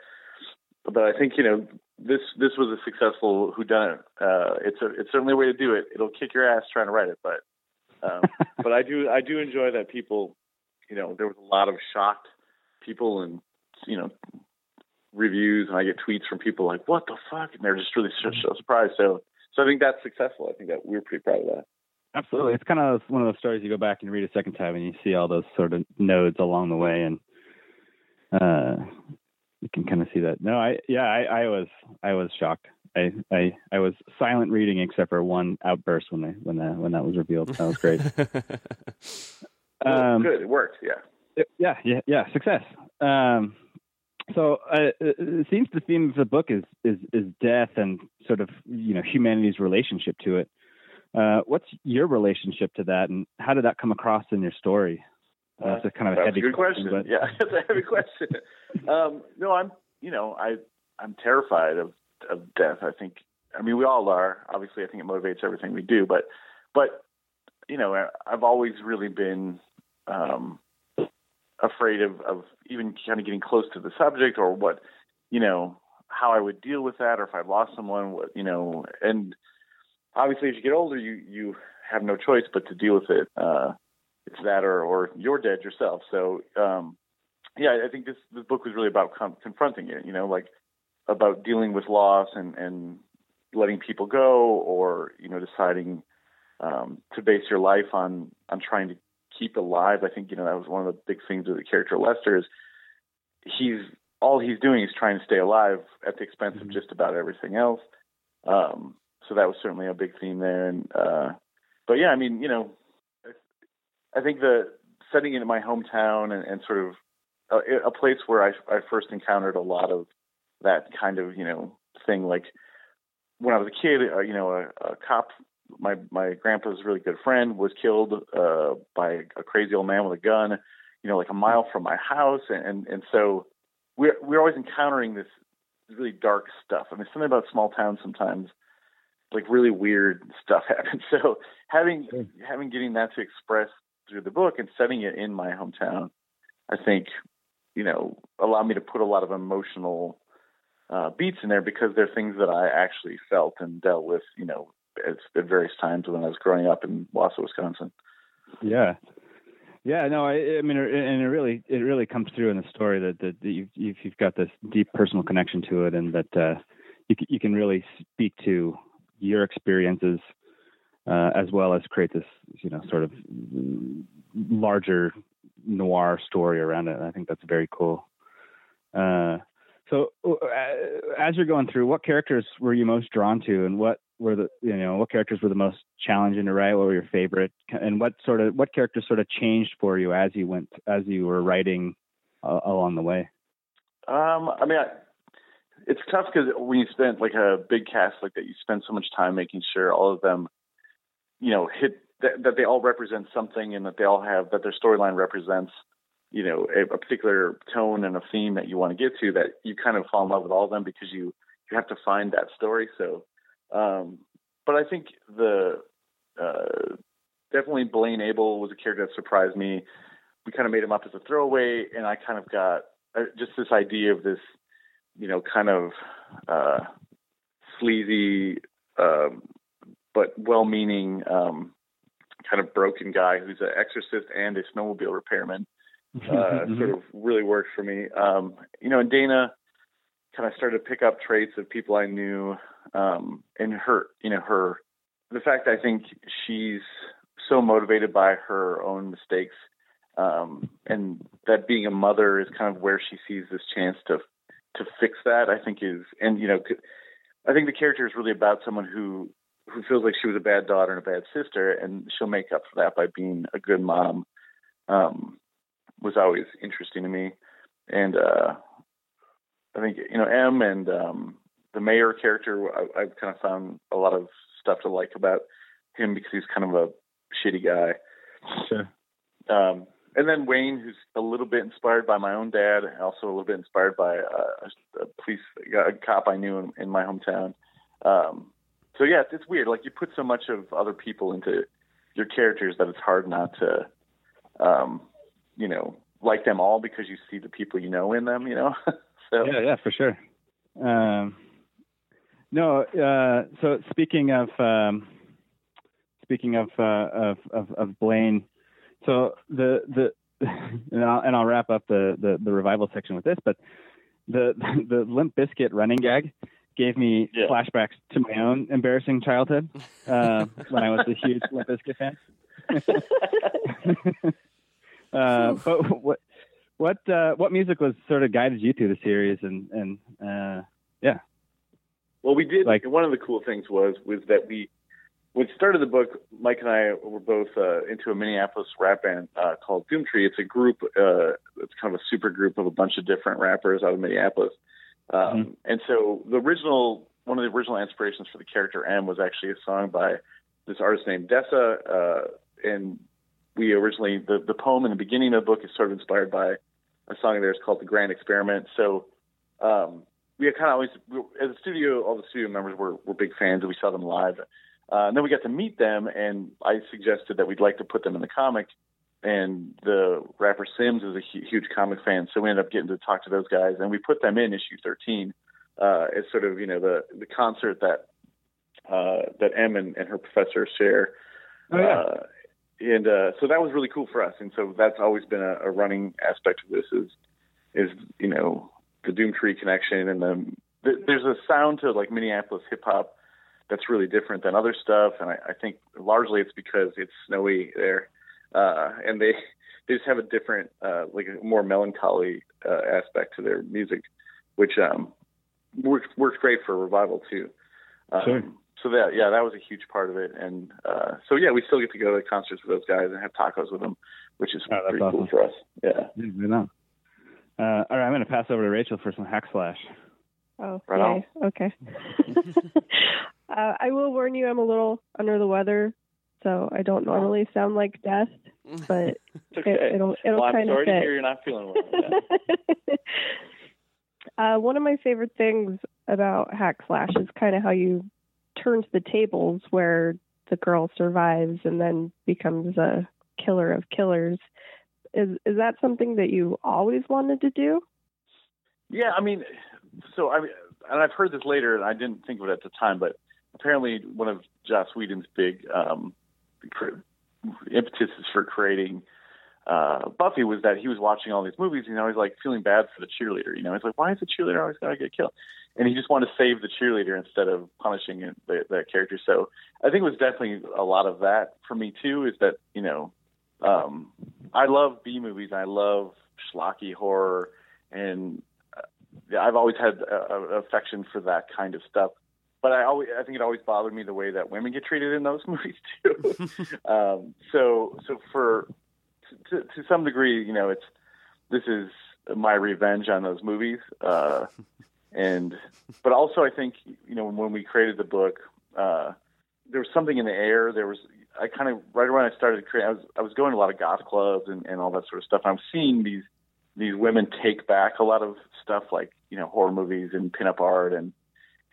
[SPEAKER 2] but I think you know this this was a successful whodunit. Uh, it's a it's certainly a way to do it. It'll kick your ass trying to write it, but um, [LAUGHS] but I do I do enjoy that people, you know, there was a lot of shocked people and you know reviews, and I get tweets from people like, "What the fuck?" and they're just really so, so surprised. So so I think that's successful. I think that we are pretty proud of that.
[SPEAKER 3] Absolutely, it's kind of one of those stories you go back and read a second time, and you see all those sort of nodes along the way, and uh, you can kind of see that. No, I yeah, I, I was I was shocked. I, I I was silent reading except for one outburst when they when that when that was revealed. That was great. [LAUGHS]
[SPEAKER 2] Um, good, it worked. Yeah.
[SPEAKER 4] It, yeah, yeah, yeah. Success. Um, so uh, it seems the theme of the book is is is death and sort of you know humanity's relationship to it. Uh, what's your relationship to that, and how did that come across in your story?
[SPEAKER 2] Uh, a kind of a heavy a good question. question yeah, [LAUGHS] that's a heavy question. Um, no, I'm you know I I'm terrified of of death. I think I mean we all are. Obviously, I think it motivates everything we do. But but you know I've always really been um, afraid of, of even kind of getting close to the subject or what, you know, how I would deal with that or if I've lost someone, what, you know, and obviously as you get older, you, you have no choice but to deal with it. Uh, it's that or, or you're dead yourself. So, um, yeah, I think this, this book was really about com- confronting it, you know, like about dealing with loss and, and letting people go or, you know, deciding, um, to base your life on, on trying to keep alive. I think you know that was one of the big things with the character Lester is he's all he's doing is trying to stay alive at the expense mm-hmm. of just about everything else. Um, so that was certainly a big theme there. And uh, but yeah, I mean, you know, I think the setting it in my hometown and, and sort of a, a place where I, I first encountered a lot of that kind of you know thing, like when I was a kid, uh, you know, a, a cop my my grandpa's really good friend was killed uh, by a crazy old man with a gun, you know, like a mile from my house, and and so we're we're always encountering this really dark stuff. I mean, something about small towns sometimes, like really weird stuff [LAUGHS] happens. So having having getting that to express through the book and setting it in my hometown, I think, you know, allowed me to put a lot of emotional uh, beats in there because they're things that I actually felt and dealt with, you know, at, at various times when I was growing up in Wausau, Wisconsin.
[SPEAKER 4] Yeah, yeah, no, I, I mean, and it really, it really comes through in the story that that, you've, you've got this deep personal connection to it, and that uh, you you can really speak to your experiences uh, as well as create this, you know, sort of larger noir story around it. I think that's very cool. Uh, so, uh, as you're going through, what characters were you most drawn to, and what were the you know what characters were the most challenging to write? What were your favorite, and what sort of what characters sort of changed for you as you went as you were writing uh, along the way?
[SPEAKER 2] Um, I mean, I, it's tough because when you spend like a big cast like that, you spend so much time making sure all of them, you know, hit that, that they all represent something and that they all have that their storyline represents you know a, a, particular tone and a theme that you want to get to that you kind of fall in love with all of them because you you have to find that story so um, but I think the uh, definitely Blaine Abel was a character that surprised me. We kind of made him up as a throwaway, and I kind of got uh, just this idea of this, you know, kind of uh, sleazy um, but well-meaning um, kind of broken guy who's an exorcist and a snowmobile repairman. [LAUGHS] Uh, sort of really worked for me. Um, you know, and Dana kind of started to pick up traits of people I knew um, and her, you know, her, the fact I think she's so motivated by her own mistakes, um, and that being a mother is kind of where she sees this chance to to fix that. I think is, and you know, I think the character is really about someone who who feels like she was a bad daughter and a bad sister, and she'll make up for that by being a good mom. Um, was always interesting to me, and uh, I think you know Em and um, the mayor character, I, I've kind of found a lot of stuff to like about him because he's kind of a shitty guy.
[SPEAKER 4] Sure.
[SPEAKER 2] Um, and then Wayne, who's a little bit inspired by my own dad, also a little bit inspired by uh, a police a cop I knew in, in my hometown. Um, so yeah, it's, weird. Like you put so much of other people into your characters that it's hard not to, um, you know, like them all because you see the people you know in them. You know. [LAUGHS]
[SPEAKER 4] so yeah, yeah, for sure. Um, no, uh, so speaking of um, speaking of, uh, of, of of Blaine, so the the [LAUGHS] and I'll, and I'll wrap up the, the, the revival section with this, but the [LAUGHS] the Limp Bizkit running gag gave me yeah. flashbacks to my own embarrassing childhood uh, when I was a huge Limp Bizkit fan. [LAUGHS] uh, but what what uh, what music was sort of guided you through the series and and uh, yeah.
[SPEAKER 2] Well, we did. Like one of the cool things was was that we when we started the book, Mike and I were both uh, into a Minneapolis rap band uh, called Doomtree. It's a group, uh, it's kind of a super group of a bunch of different rappers out of Minneapolis. Um, mm-hmm. And so the original, one of the original inspirations for the character Em was actually a song by this artist named Dessa. Uh, and we originally, the, the poem in the beginning of the book is sort of inspired by a song of theirs called The Grand Experiment. So um, we kind of always, as a studio, all the studio members were, were big fans and we saw them live. Uh, and then we got to meet them, and I suggested that we'd like to put them in the comic. And the rapper Sims is a hu- huge comic fan, so we ended up getting to talk to those guys, and we put them in issue 13 uh, as sort of you know the the concert that uh, that Em and, and her professor share.
[SPEAKER 3] Oh, yeah.
[SPEAKER 2] Uh, and uh, so that was really cool for us, and so that's always been a, a running aspect of this is is you know the Doomtree connection, and then the, there's a sound to like Minneapolis hip hop that's really different than other stuff. And I, I think largely it's because it's snowy there, uh, and they [LAUGHS] they just have a different, uh, like a more melancholy uh, aspect to their music, which um, works works great for revival too. Um,
[SPEAKER 3] sure.
[SPEAKER 2] So that yeah, that was a huge part of it, and uh, so yeah, we still get to go to concerts with those guys and have tacos with them, which is
[SPEAKER 3] oh,
[SPEAKER 2] pretty
[SPEAKER 3] awesome.
[SPEAKER 2] cool for us. Yeah.
[SPEAKER 3] yeah uh, all right, I'm going to pass over to Rachel for some hack slash.
[SPEAKER 5] Oh,
[SPEAKER 2] right
[SPEAKER 5] okay. [LAUGHS] uh, I will warn you, I'm a little under the weather, so I don't normally sound like death, [LAUGHS] but
[SPEAKER 2] okay.
[SPEAKER 5] it, will it'll
[SPEAKER 2] well,
[SPEAKER 5] kind
[SPEAKER 2] of
[SPEAKER 5] fit.
[SPEAKER 2] sorry to hear you're not feeling well. [LAUGHS]
[SPEAKER 5] uh, one of my favorite things about Hack Slash is kind of how you turn to the tables where the girl survives and then becomes a killer of killers. Is is that something that you always wanted to do?
[SPEAKER 2] Yeah, I mean, so I mean, and I've heard this later, and I didn't think of it at the time, but apparently one of Joss Whedon's big um, impetuses for creating uh, Buffy was that he was watching all these movies, and he's like feeling bad for the cheerleader. You know, he's like, why is the cheerleader always to get killed? And he just wanted to save the cheerleader instead of punishing the, that character. So I think it was definitely a lot of that for me too. Is that you know, um, I love B movies, I love schlocky horror, and I've always had a, a affection for that kind of stuff. But I always, I think it always bothered me the way that women get treated in those [LAUGHS] movies too. [LAUGHS] um, so, so for to, to some degree, you know, it's this is my revenge on those movies. Uh, and but also, I think you know when we created the book, uh, there was something in the air. There was I kind of right around I started creating. I was I was going to a lot of goth clubs and, and all that sort of stuff. I'm seeing these these women take back a lot of stuff like you know horror movies and pinup art and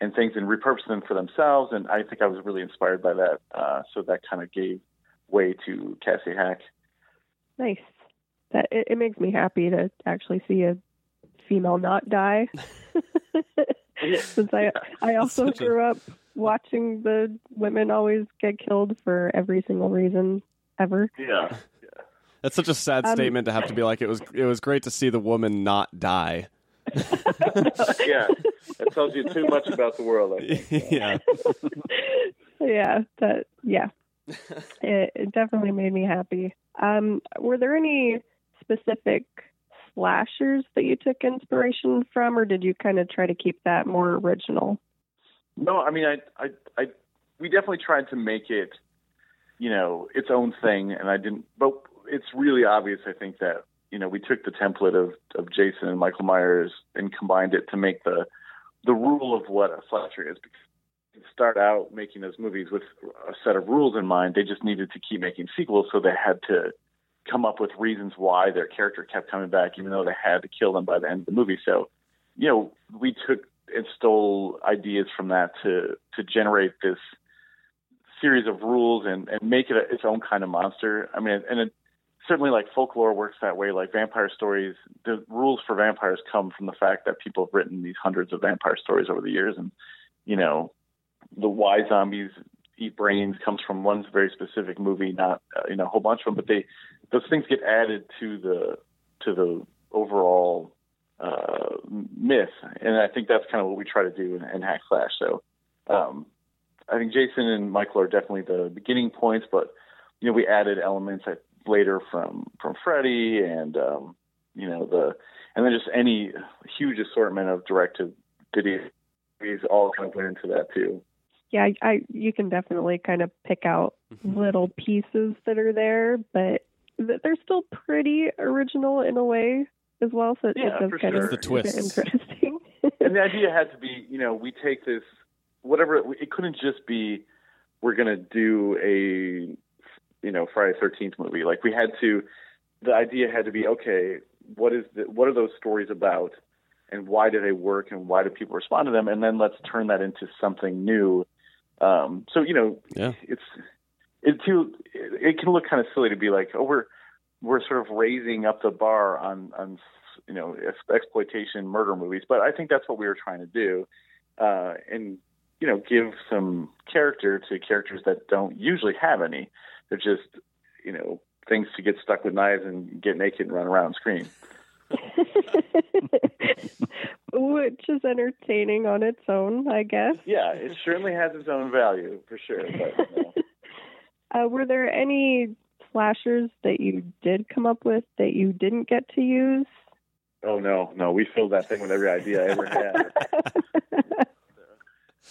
[SPEAKER 2] and things and repurpose them for themselves. And I think I was really inspired by that. Uh, so that kind of gave way to Cassie Hack.
[SPEAKER 5] Nice. That it, it makes me happy to actually see a female not die. [LAUGHS] [LAUGHS] Since I I also grew up watching the women always get killed for every single reason ever.
[SPEAKER 2] Yeah.
[SPEAKER 1] That's such a sad um, statement to have to be like it was it was great to see the woman not die. [LAUGHS]
[SPEAKER 2] yeah. That tells you too much about the world, I think. [LAUGHS]
[SPEAKER 1] yeah.
[SPEAKER 5] yeah, that yeah. [LAUGHS] It, it, definitely made me happy. Um, were there any specific slashers that you took inspiration from or did you kind of try to keep that more original?
[SPEAKER 2] No, I mean I I I we definitely tried to make it you know, its own thing and I didn't but it's really obvious, I think, that you know we took the template of of Jason and Michael Myers and combined it to make the the rule of what a slasher is. Because start out making those movies with a set of rules in mind. They just needed to keep making sequels, so they had to come up with reasons why their character kept coming back, even though they had to kill them by the end of the movie. So, you know, we took and stole ideas from that to to generate this series of rules and and make it a, its own kind of monster. I mean, and it, certainly like folklore works that way. Like vampire stories, the rules for vampires come from the fact that people have written these hundreds of vampire stories over the years, and you know, the why zombies eat brains comes from one very specific movie, not uh, you know a whole bunch of them. But they those things get added to the to the overall uh, myth, and I think that's kind of what we try to do in, in Hack Slash. So. Um, I think Jason and Michael are definitely the beginning points, but you know we added elements. I later from from Freddy and um, you know the and then just any huge assortment of direct to video movies all kind of went into that too.
[SPEAKER 5] Yeah, I, I you can definitely kind of pick out
[SPEAKER 1] Mm-hmm.
[SPEAKER 5] little pieces that are there, but they're still pretty original in a way as well. So it,
[SPEAKER 2] Yeah,
[SPEAKER 5] it does
[SPEAKER 2] for
[SPEAKER 5] kind
[SPEAKER 2] sure.
[SPEAKER 5] of
[SPEAKER 1] The twists.
[SPEAKER 5] interesting.
[SPEAKER 2] and the idea had to be, you know, we take this, whatever, it couldn't just be, we're going to do a, you know, Friday Thirteenth movie. Like we had to, the idea had to be, okay, what is the, what are those stories about, and why do they work, and why do people respond to them, and then let's turn that into something new. Um, so you know,
[SPEAKER 1] Yeah.
[SPEAKER 2] it's it too. It can look kind of silly to be like, oh, we're we're sort of raising up the bar on on you know exploitation murder movies, but I think that's what we were trying to do, uh, and you know give some character to characters that don't usually have any. They're just you know things to get stuck with knives and get naked and run around and scream. [LAUGHS]
[SPEAKER 5] Which is entertaining on its own, I guess.
[SPEAKER 2] Yeah, it certainly has its own value for sure. But, you know. [LAUGHS]
[SPEAKER 5] Uh, were there any slashers that you did come up with that you didn't get to use?
[SPEAKER 2] Oh no, no, we filled that thing with every idea I ever had. [LAUGHS]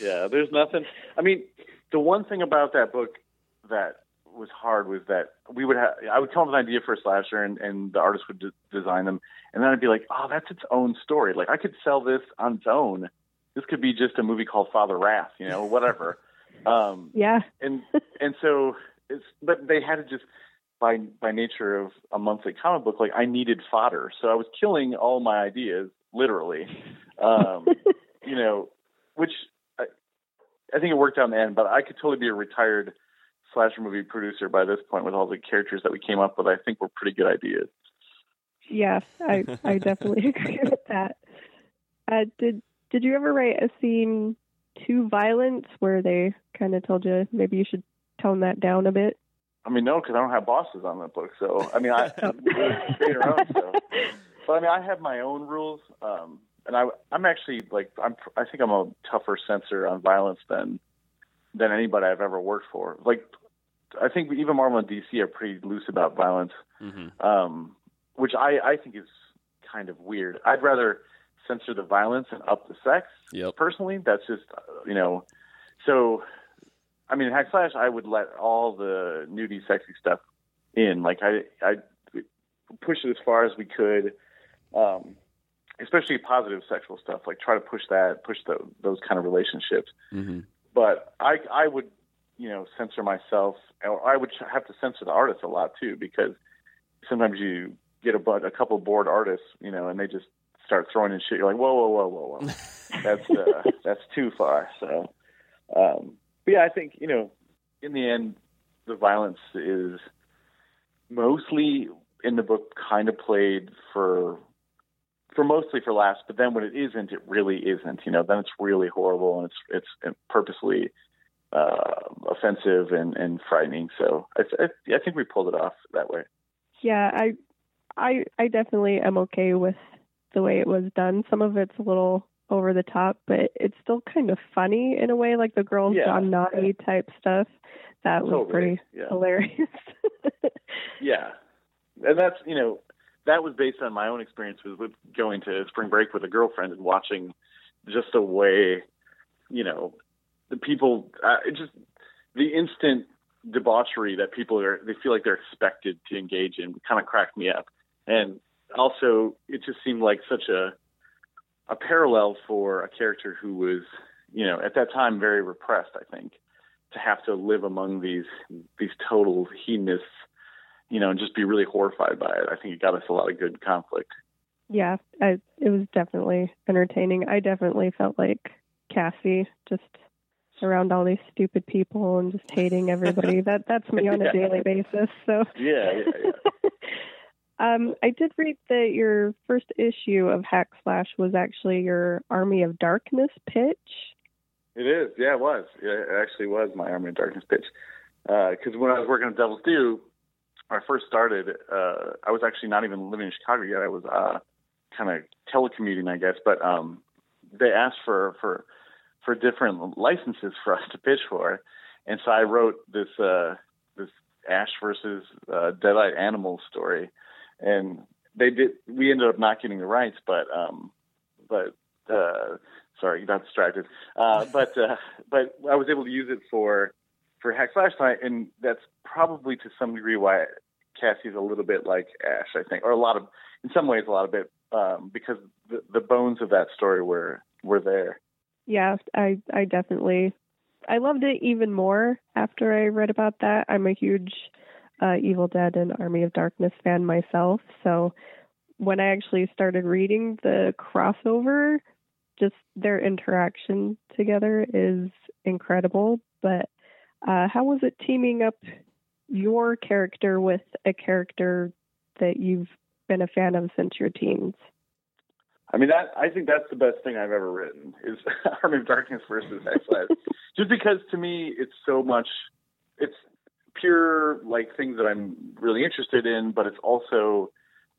[SPEAKER 2] Yeah, there's nothing. I mean, the one thing about that book that was hard was that we would have. I would come up with an idea for a slasher, and, and the artist would de- design them, and then I'd be like, "Oh, that's its own story. Like I could sell this on its own. This could be just a movie called Father Wrath, you know, whatever." [LAUGHS] um,
[SPEAKER 5] yeah.
[SPEAKER 2] and and so it's but they had to just by by nature of a monthly comic book like I needed fodder so I was killing all my ideas literally um [LAUGHS] you know which I, I think it worked out in the end but I could totally be a retired slasher movie producer by this point with all the characters that we came up with I think were pretty good ideas
[SPEAKER 5] Yeah, I I [LAUGHS] definitely [LAUGHS] agree with that. Uh, did did you ever write a scene too violent where they kind of told you maybe you should tone that down a bit?
[SPEAKER 2] I mean no because I don't have bosses on that book so I mean I [LAUGHS] create our own so But I mean, I have my own rules, um, and I, I'm actually like I'm. I think I'm a tougher censor on violence than than anybody I've ever worked for. Like, I think even Marvel and DC are pretty loose about violence,
[SPEAKER 1] Mm-hmm.
[SPEAKER 2] um, which I, I think is kind of weird. I'd rather censor the violence and up the sex.
[SPEAKER 1] Yep.
[SPEAKER 2] Personally, that's just uh, you know. So, I mean, Hack Slash, I would let all the nudie, sexy stuff in. Like I, I push it as far as we could, um, especially positive sexual stuff. Like try to push that, push the, those kind of relationships.
[SPEAKER 1] Mm-hmm.
[SPEAKER 2] But I, I would, you know, censor myself, or I would have to censor the artists a lot too, because sometimes you get a, a couple bored artists, you know, and they just start throwing in shit. You're like, whoa, whoa, whoa, whoa, whoa, [LAUGHS] that's uh, that's too far. So, um, but yeah, I think you know, in the end, the violence is mostly in the book kind of played for for mostly for laughs, but then when it isn't, it really isn't. You know, then it's really horrible and it's it's purposely uh, offensive and, and frightening. So I, I, I think we pulled it off that way.
[SPEAKER 5] Yeah, I I I definitely am okay with the way it was done. Some of it's a little over the top, but it's still kind of funny in a way, like the girls
[SPEAKER 2] Yeah.
[SPEAKER 5] gone naughty type stuff. That was
[SPEAKER 2] Totally,
[SPEAKER 5] pretty
[SPEAKER 2] yeah.
[SPEAKER 5] hilarious. [LAUGHS]
[SPEAKER 2] Yeah, and that's you know that was based on my own experience with, with going to spring break with a girlfriend and watching just the way you know the people uh, just the instant debauchery that people are they feel like they're expected to engage in kind of cracked me up and also it just seemed like such a a parallel for a character who was you know at that time very repressed i think to have to live among these these total hedonists you know, and just be really horrified by it. I think it got us a lot of good conflict.
[SPEAKER 5] yeah, I, it was definitely entertaining. I definitely felt like Cassie just around all these stupid people and just hating everybody. [LAUGHS] that that's me on a daily basis. So
[SPEAKER 2] Yeah, yeah, yeah. [LAUGHS]
[SPEAKER 5] um, I did read that your first issue of Hack Slash was actually your Army of Darkness pitch.
[SPEAKER 2] It is. Yeah, it was. It actually was my Army of Darkness pitch. Because when I was working at Devil's Due, when I first started, uh, I was actually not even living in Chicago yet. I was uh, kind of telecommuting, I guess. But um, they asked for for for different licenses for us to pitch for, and so I wrote this uh, this Ash versus uh, Deadite Animals story, and they did. We ended up not getting the rights, but um, but uh, sorry, got distracted. Uh, [LAUGHS] but uh, but I was able to use it for for Hack Slash tonight, and that's probably to some degree why Cassie's a little bit like Ash, I think, or a lot of, in some ways, a lot of it, um, because the, the bones of that story were were there.
[SPEAKER 5] Yeah, I I definitely I loved it even more after I read about that. I'm a huge uh, Evil Dead and Army of Darkness fan myself, so when I actually started reading the crossover, just their interaction together is incredible. But uh, how was it teaming up your character with a character that you've been a fan of since your teens?
[SPEAKER 2] I mean, that I think that's the best thing I've ever written is [LAUGHS] Army of Darkness versus X [LAUGHS] Just because to me, it's so much. It's pure like things that I'm really interested in, but it's also,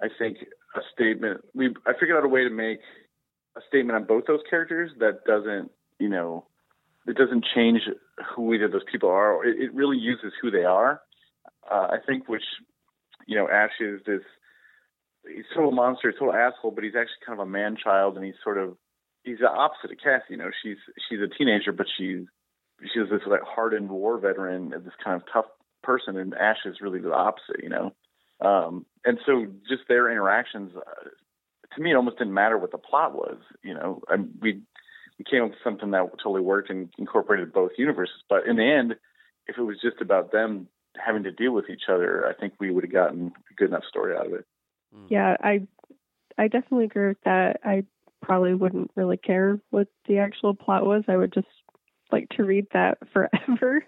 [SPEAKER 2] I think, a statement. We I figured out a way to make a statement on both those characters that doesn't, you know, it doesn't change who either those people are. It, it really uses who they are. Uh, I think, which you know, Ash is this. He's total monster, total asshole, but he's actually kind of a man child, and he's sort of he's the opposite of Cassie. You know, she's she's a teenager, but she's she's this like hardened war veteran, this kind of tough person, and Ash is really the opposite. You know, um, and so just their interactions, uh, to me, it almost didn't matter what the plot was. You know, I, we we came up with something that totally worked and incorporated both universes. But in the end, if it was just about them having to deal with each other, I think we would have gotten a good enough story out of it.
[SPEAKER 5] Hmm. Yeah, I I definitely agree with that. I probably wouldn't really care what the actual plot was. I would just like to read that [LAUGHS] forever.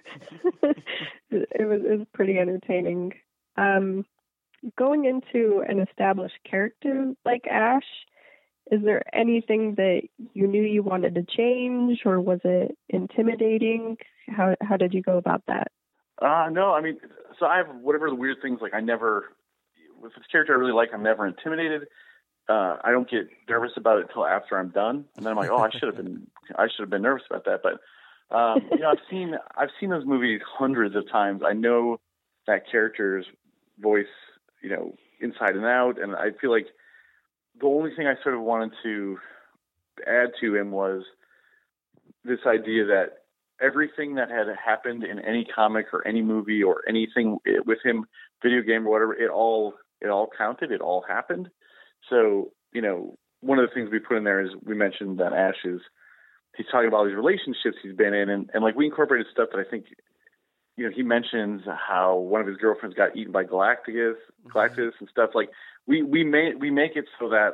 [SPEAKER 5] [LAUGHS] it was it was pretty entertaining. Um, going into an established character like Ash, is there anything that you knew you wanted to change, or was it intimidating? How how did you go about that?
[SPEAKER 2] Uh, no, I mean, so I have whatever the weird things like I never with this character I really like, I'm never intimidated. Uh, I don't get nervous about it until after I'm done, and then I'm like, oh, I should have been [LAUGHS] I should have been nervous about that. But um, you know, I've seen I've seen those movies hundreds of times. I know that character's voice you know, inside and out. And I feel like the only thing I sort of wanted to add to him was this idea that everything that had happened in any comic or any movie or anything with him, video game or whatever, it all it all counted. It all happened. So you know, one of the things we put in there is we mentioned that Ash is he's talking about all these relationships he's been in, and, and like we incorporated stuff that I think you know, he mentions how one of his girlfriends got eaten by Galactus, mm-hmm. Galactus and stuff. Like we we make we make it so that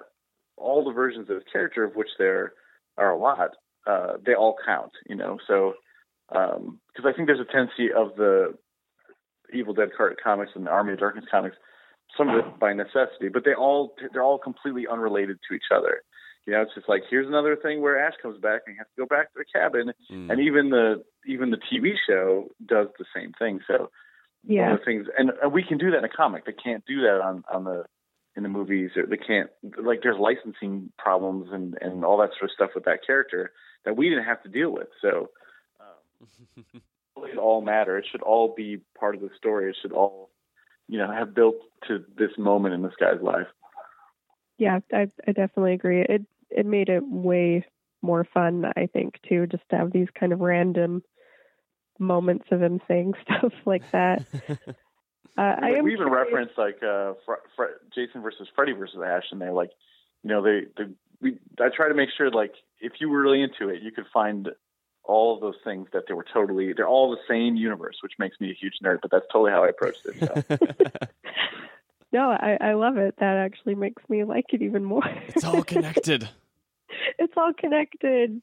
[SPEAKER 2] all the versions of his character, of which there are a lot, uh, they all count. You know, so because um, I think there's a tendency of the Evil Dead Cart comics and the Army of Darkness comics, some of it by necessity, but they all they're all completely unrelated to each other. You know, it's just like here's another thing where Ash comes back and he has to go back to the cabin, mm. and even the even the TV show does the same thing. So yeah, things, and, and we can do that in a comic. They can't do that on on the in the movies. Or they can't like there's licensing problems and and all that sort of stuff with that character that we didn't have to deal with. So um, [LAUGHS] it all matter. It should all be part of the story. It should all you know have built to this moment in this guy's life.
[SPEAKER 5] Yeah, I, I definitely agree. It it made it way more fun, I think, too, just to have these kind of random moments of him saying [LAUGHS] stuff like that.
[SPEAKER 2] uh, I we even curious. referenced like uh, Fre- Fre- Jason versus Freddy versus Ash, and they like, you know, they, they we I try to make sure like if you were really into it, you could find all of those things that they were totally they're all the same universe, which makes me a huge nerd. But that's totally how I approached it. So. [LAUGHS]
[SPEAKER 5] no, I, I love it. That actually makes me like it even more.
[SPEAKER 1] it's all connected. [LAUGHS]
[SPEAKER 5] it's all connected.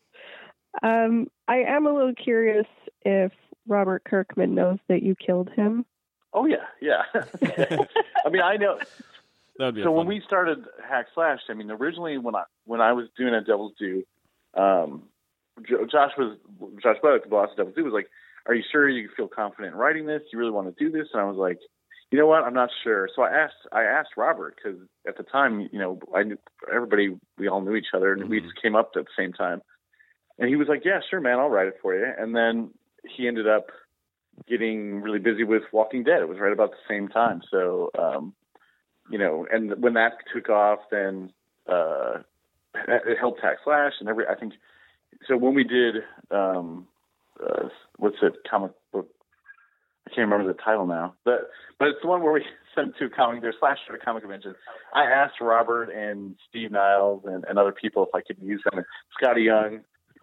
[SPEAKER 5] Um, I am a little curious if Robert Kirkman knows that you killed him.
[SPEAKER 2] Oh yeah, yeah. [LAUGHS] I mean, I know. so when we started Hack Slash, I mean, originally when I when I was doing a Devil's Due, um, Josh was Josh Buddick, the boss of Devil's Due, was like, "Are you sure you feel confident in writing this? You really want to do this?" And I was like, you know what? I'm not sure. So I asked I asked Robert because at the time, you know, I knew everybody. We all knew each other, and mm-hmm. we just came up at the same time. And he was like, "Yeah, sure, man, I'll write it for you." And then he ended up getting really busy with Walking Dead. It was right about the same time. So, um, you know, and when that took off, then uh, it helped Hack Slash, and every I think so when we did um, uh, what's it comic book? I can't remember the title now, but but it's the one where we [LAUGHS] sent to comic. There's slash at a comic convention. I asked Robert and Steve Niles and, and other people if I could use them, Skottie Young,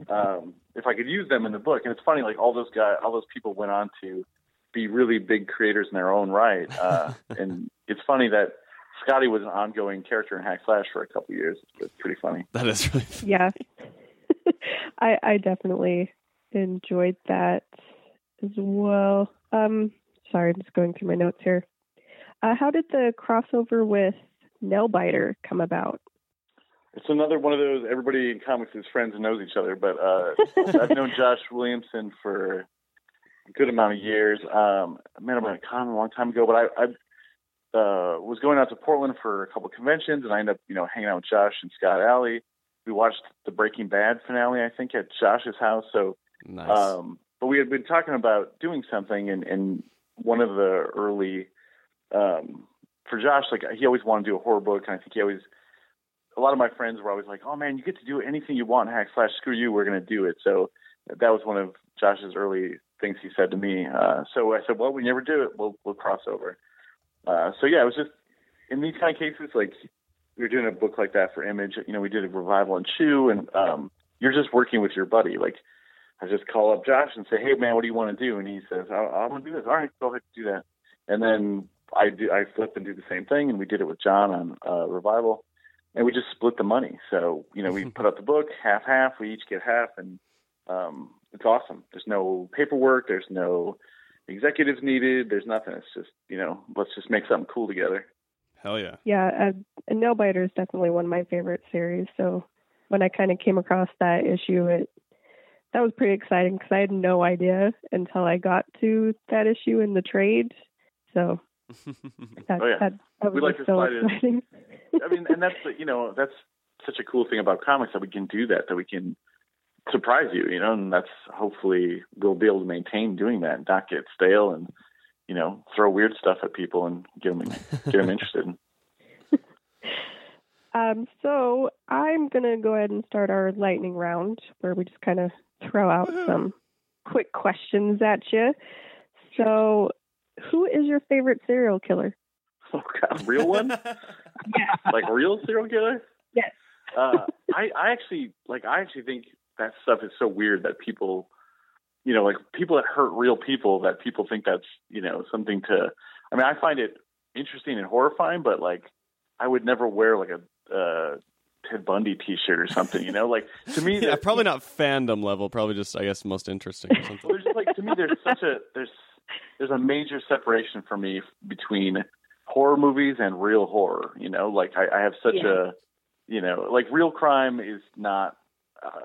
[SPEAKER 2] um, if I could use them in the book. And it's funny, like all those guys, all those people went on to be really big creators in their own right. Uh, and it's funny that Skottie was an ongoing character in Hack Slash for a couple years. It's pretty funny.
[SPEAKER 1] That is really funny.
[SPEAKER 5] Yeah. I I definitely enjoyed that as well. Um sorry, I'm just going through my notes here. Uh, how did the crossover with Nailbiter come about?
[SPEAKER 2] It's another one of those everybody in comics is friends and knows each other. But uh, [LAUGHS] I've known Josh Williamson for a good amount of years. Um, I met him at a con a long time ago, but I, I uh, was going out to Portland for a couple of conventions, and I ended up, you know, hanging out with Josh and Scott Allie. We watched the Breaking Bad finale, I think, at Josh's house. So,
[SPEAKER 1] Nice.
[SPEAKER 2] um, but we had been talking about doing something, and, and one of the early um, for Josh, like he always wanted to do a horror book, and I think he always. A lot of my friends were always like, "Oh man, you get to do anything you want, hack slash screw you, we're going to do it." So that was one of Josh's early things he said to me. Uh, so I said, "Well, we never do it. We'll we'll cross over." Uh, so yeah, it was just in these kind of cases, like we were doing a book like that for Image. You know, we did a revival in Chew, and um, you're just working with your buddy. Like I just call up Josh and say, "Hey man, what do you want to do?" And he says, "I, I want to do this." All right, go ahead, do that. And then I do, I flip and do the same thing, and we did it with John on uh, revival, and we just split the money. So you know, we [LAUGHS] put out the book half half. We each get half, and um, it's awesome. There's no paperwork. There's no executives needed. There's nothing. It's just you know, let's just make something cool together.
[SPEAKER 1] Hell yeah.
[SPEAKER 5] Yeah, uh, and Nailbiter is definitely one of my favorite series. So when I kind of came across that issue, it that was pretty exciting because I had no idea until I got to that issue in the trade. So [LAUGHS] that
[SPEAKER 2] Oh, yeah.
[SPEAKER 5] that, that was
[SPEAKER 2] like
[SPEAKER 5] so exciting.
[SPEAKER 2] I mean, and that's you know that's such a cool thing about comics that we can do that that we can surprise you, you know, and that's hopefully we'll be able to maintain doing that and not get stale and you know throw weird stuff at people and get them get them interested. [LAUGHS]
[SPEAKER 5] Um, so I'm gonna go ahead and start our lightning round, where we just kind of throw out some quick questions at you. So, who is your favorite serial killer? [LAUGHS]
[SPEAKER 2] Oh God, real one? yeah, [LAUGHS] like real serial killer?
[SPEAKER 5] Yes.
[SPEAKER 2] Uh, I I actually like I actually think that stuff is so weird that people, you know, like people that hurt real people that people think that's you know something to. I mean, I find it interesting and horrifying, but like I would never wear like a uh, Ted Bundy T-shirt or something. You know, like to me, [LAUGHS]
[SPEAKER 1] yeah, probably not fandom level. Probably just, I guess, most interesting or something.
[SPEAKER 2] there's like to me there's such a there's there's a major separation for me between horror movies and real horror you know like i, I have such a you know like real crime is not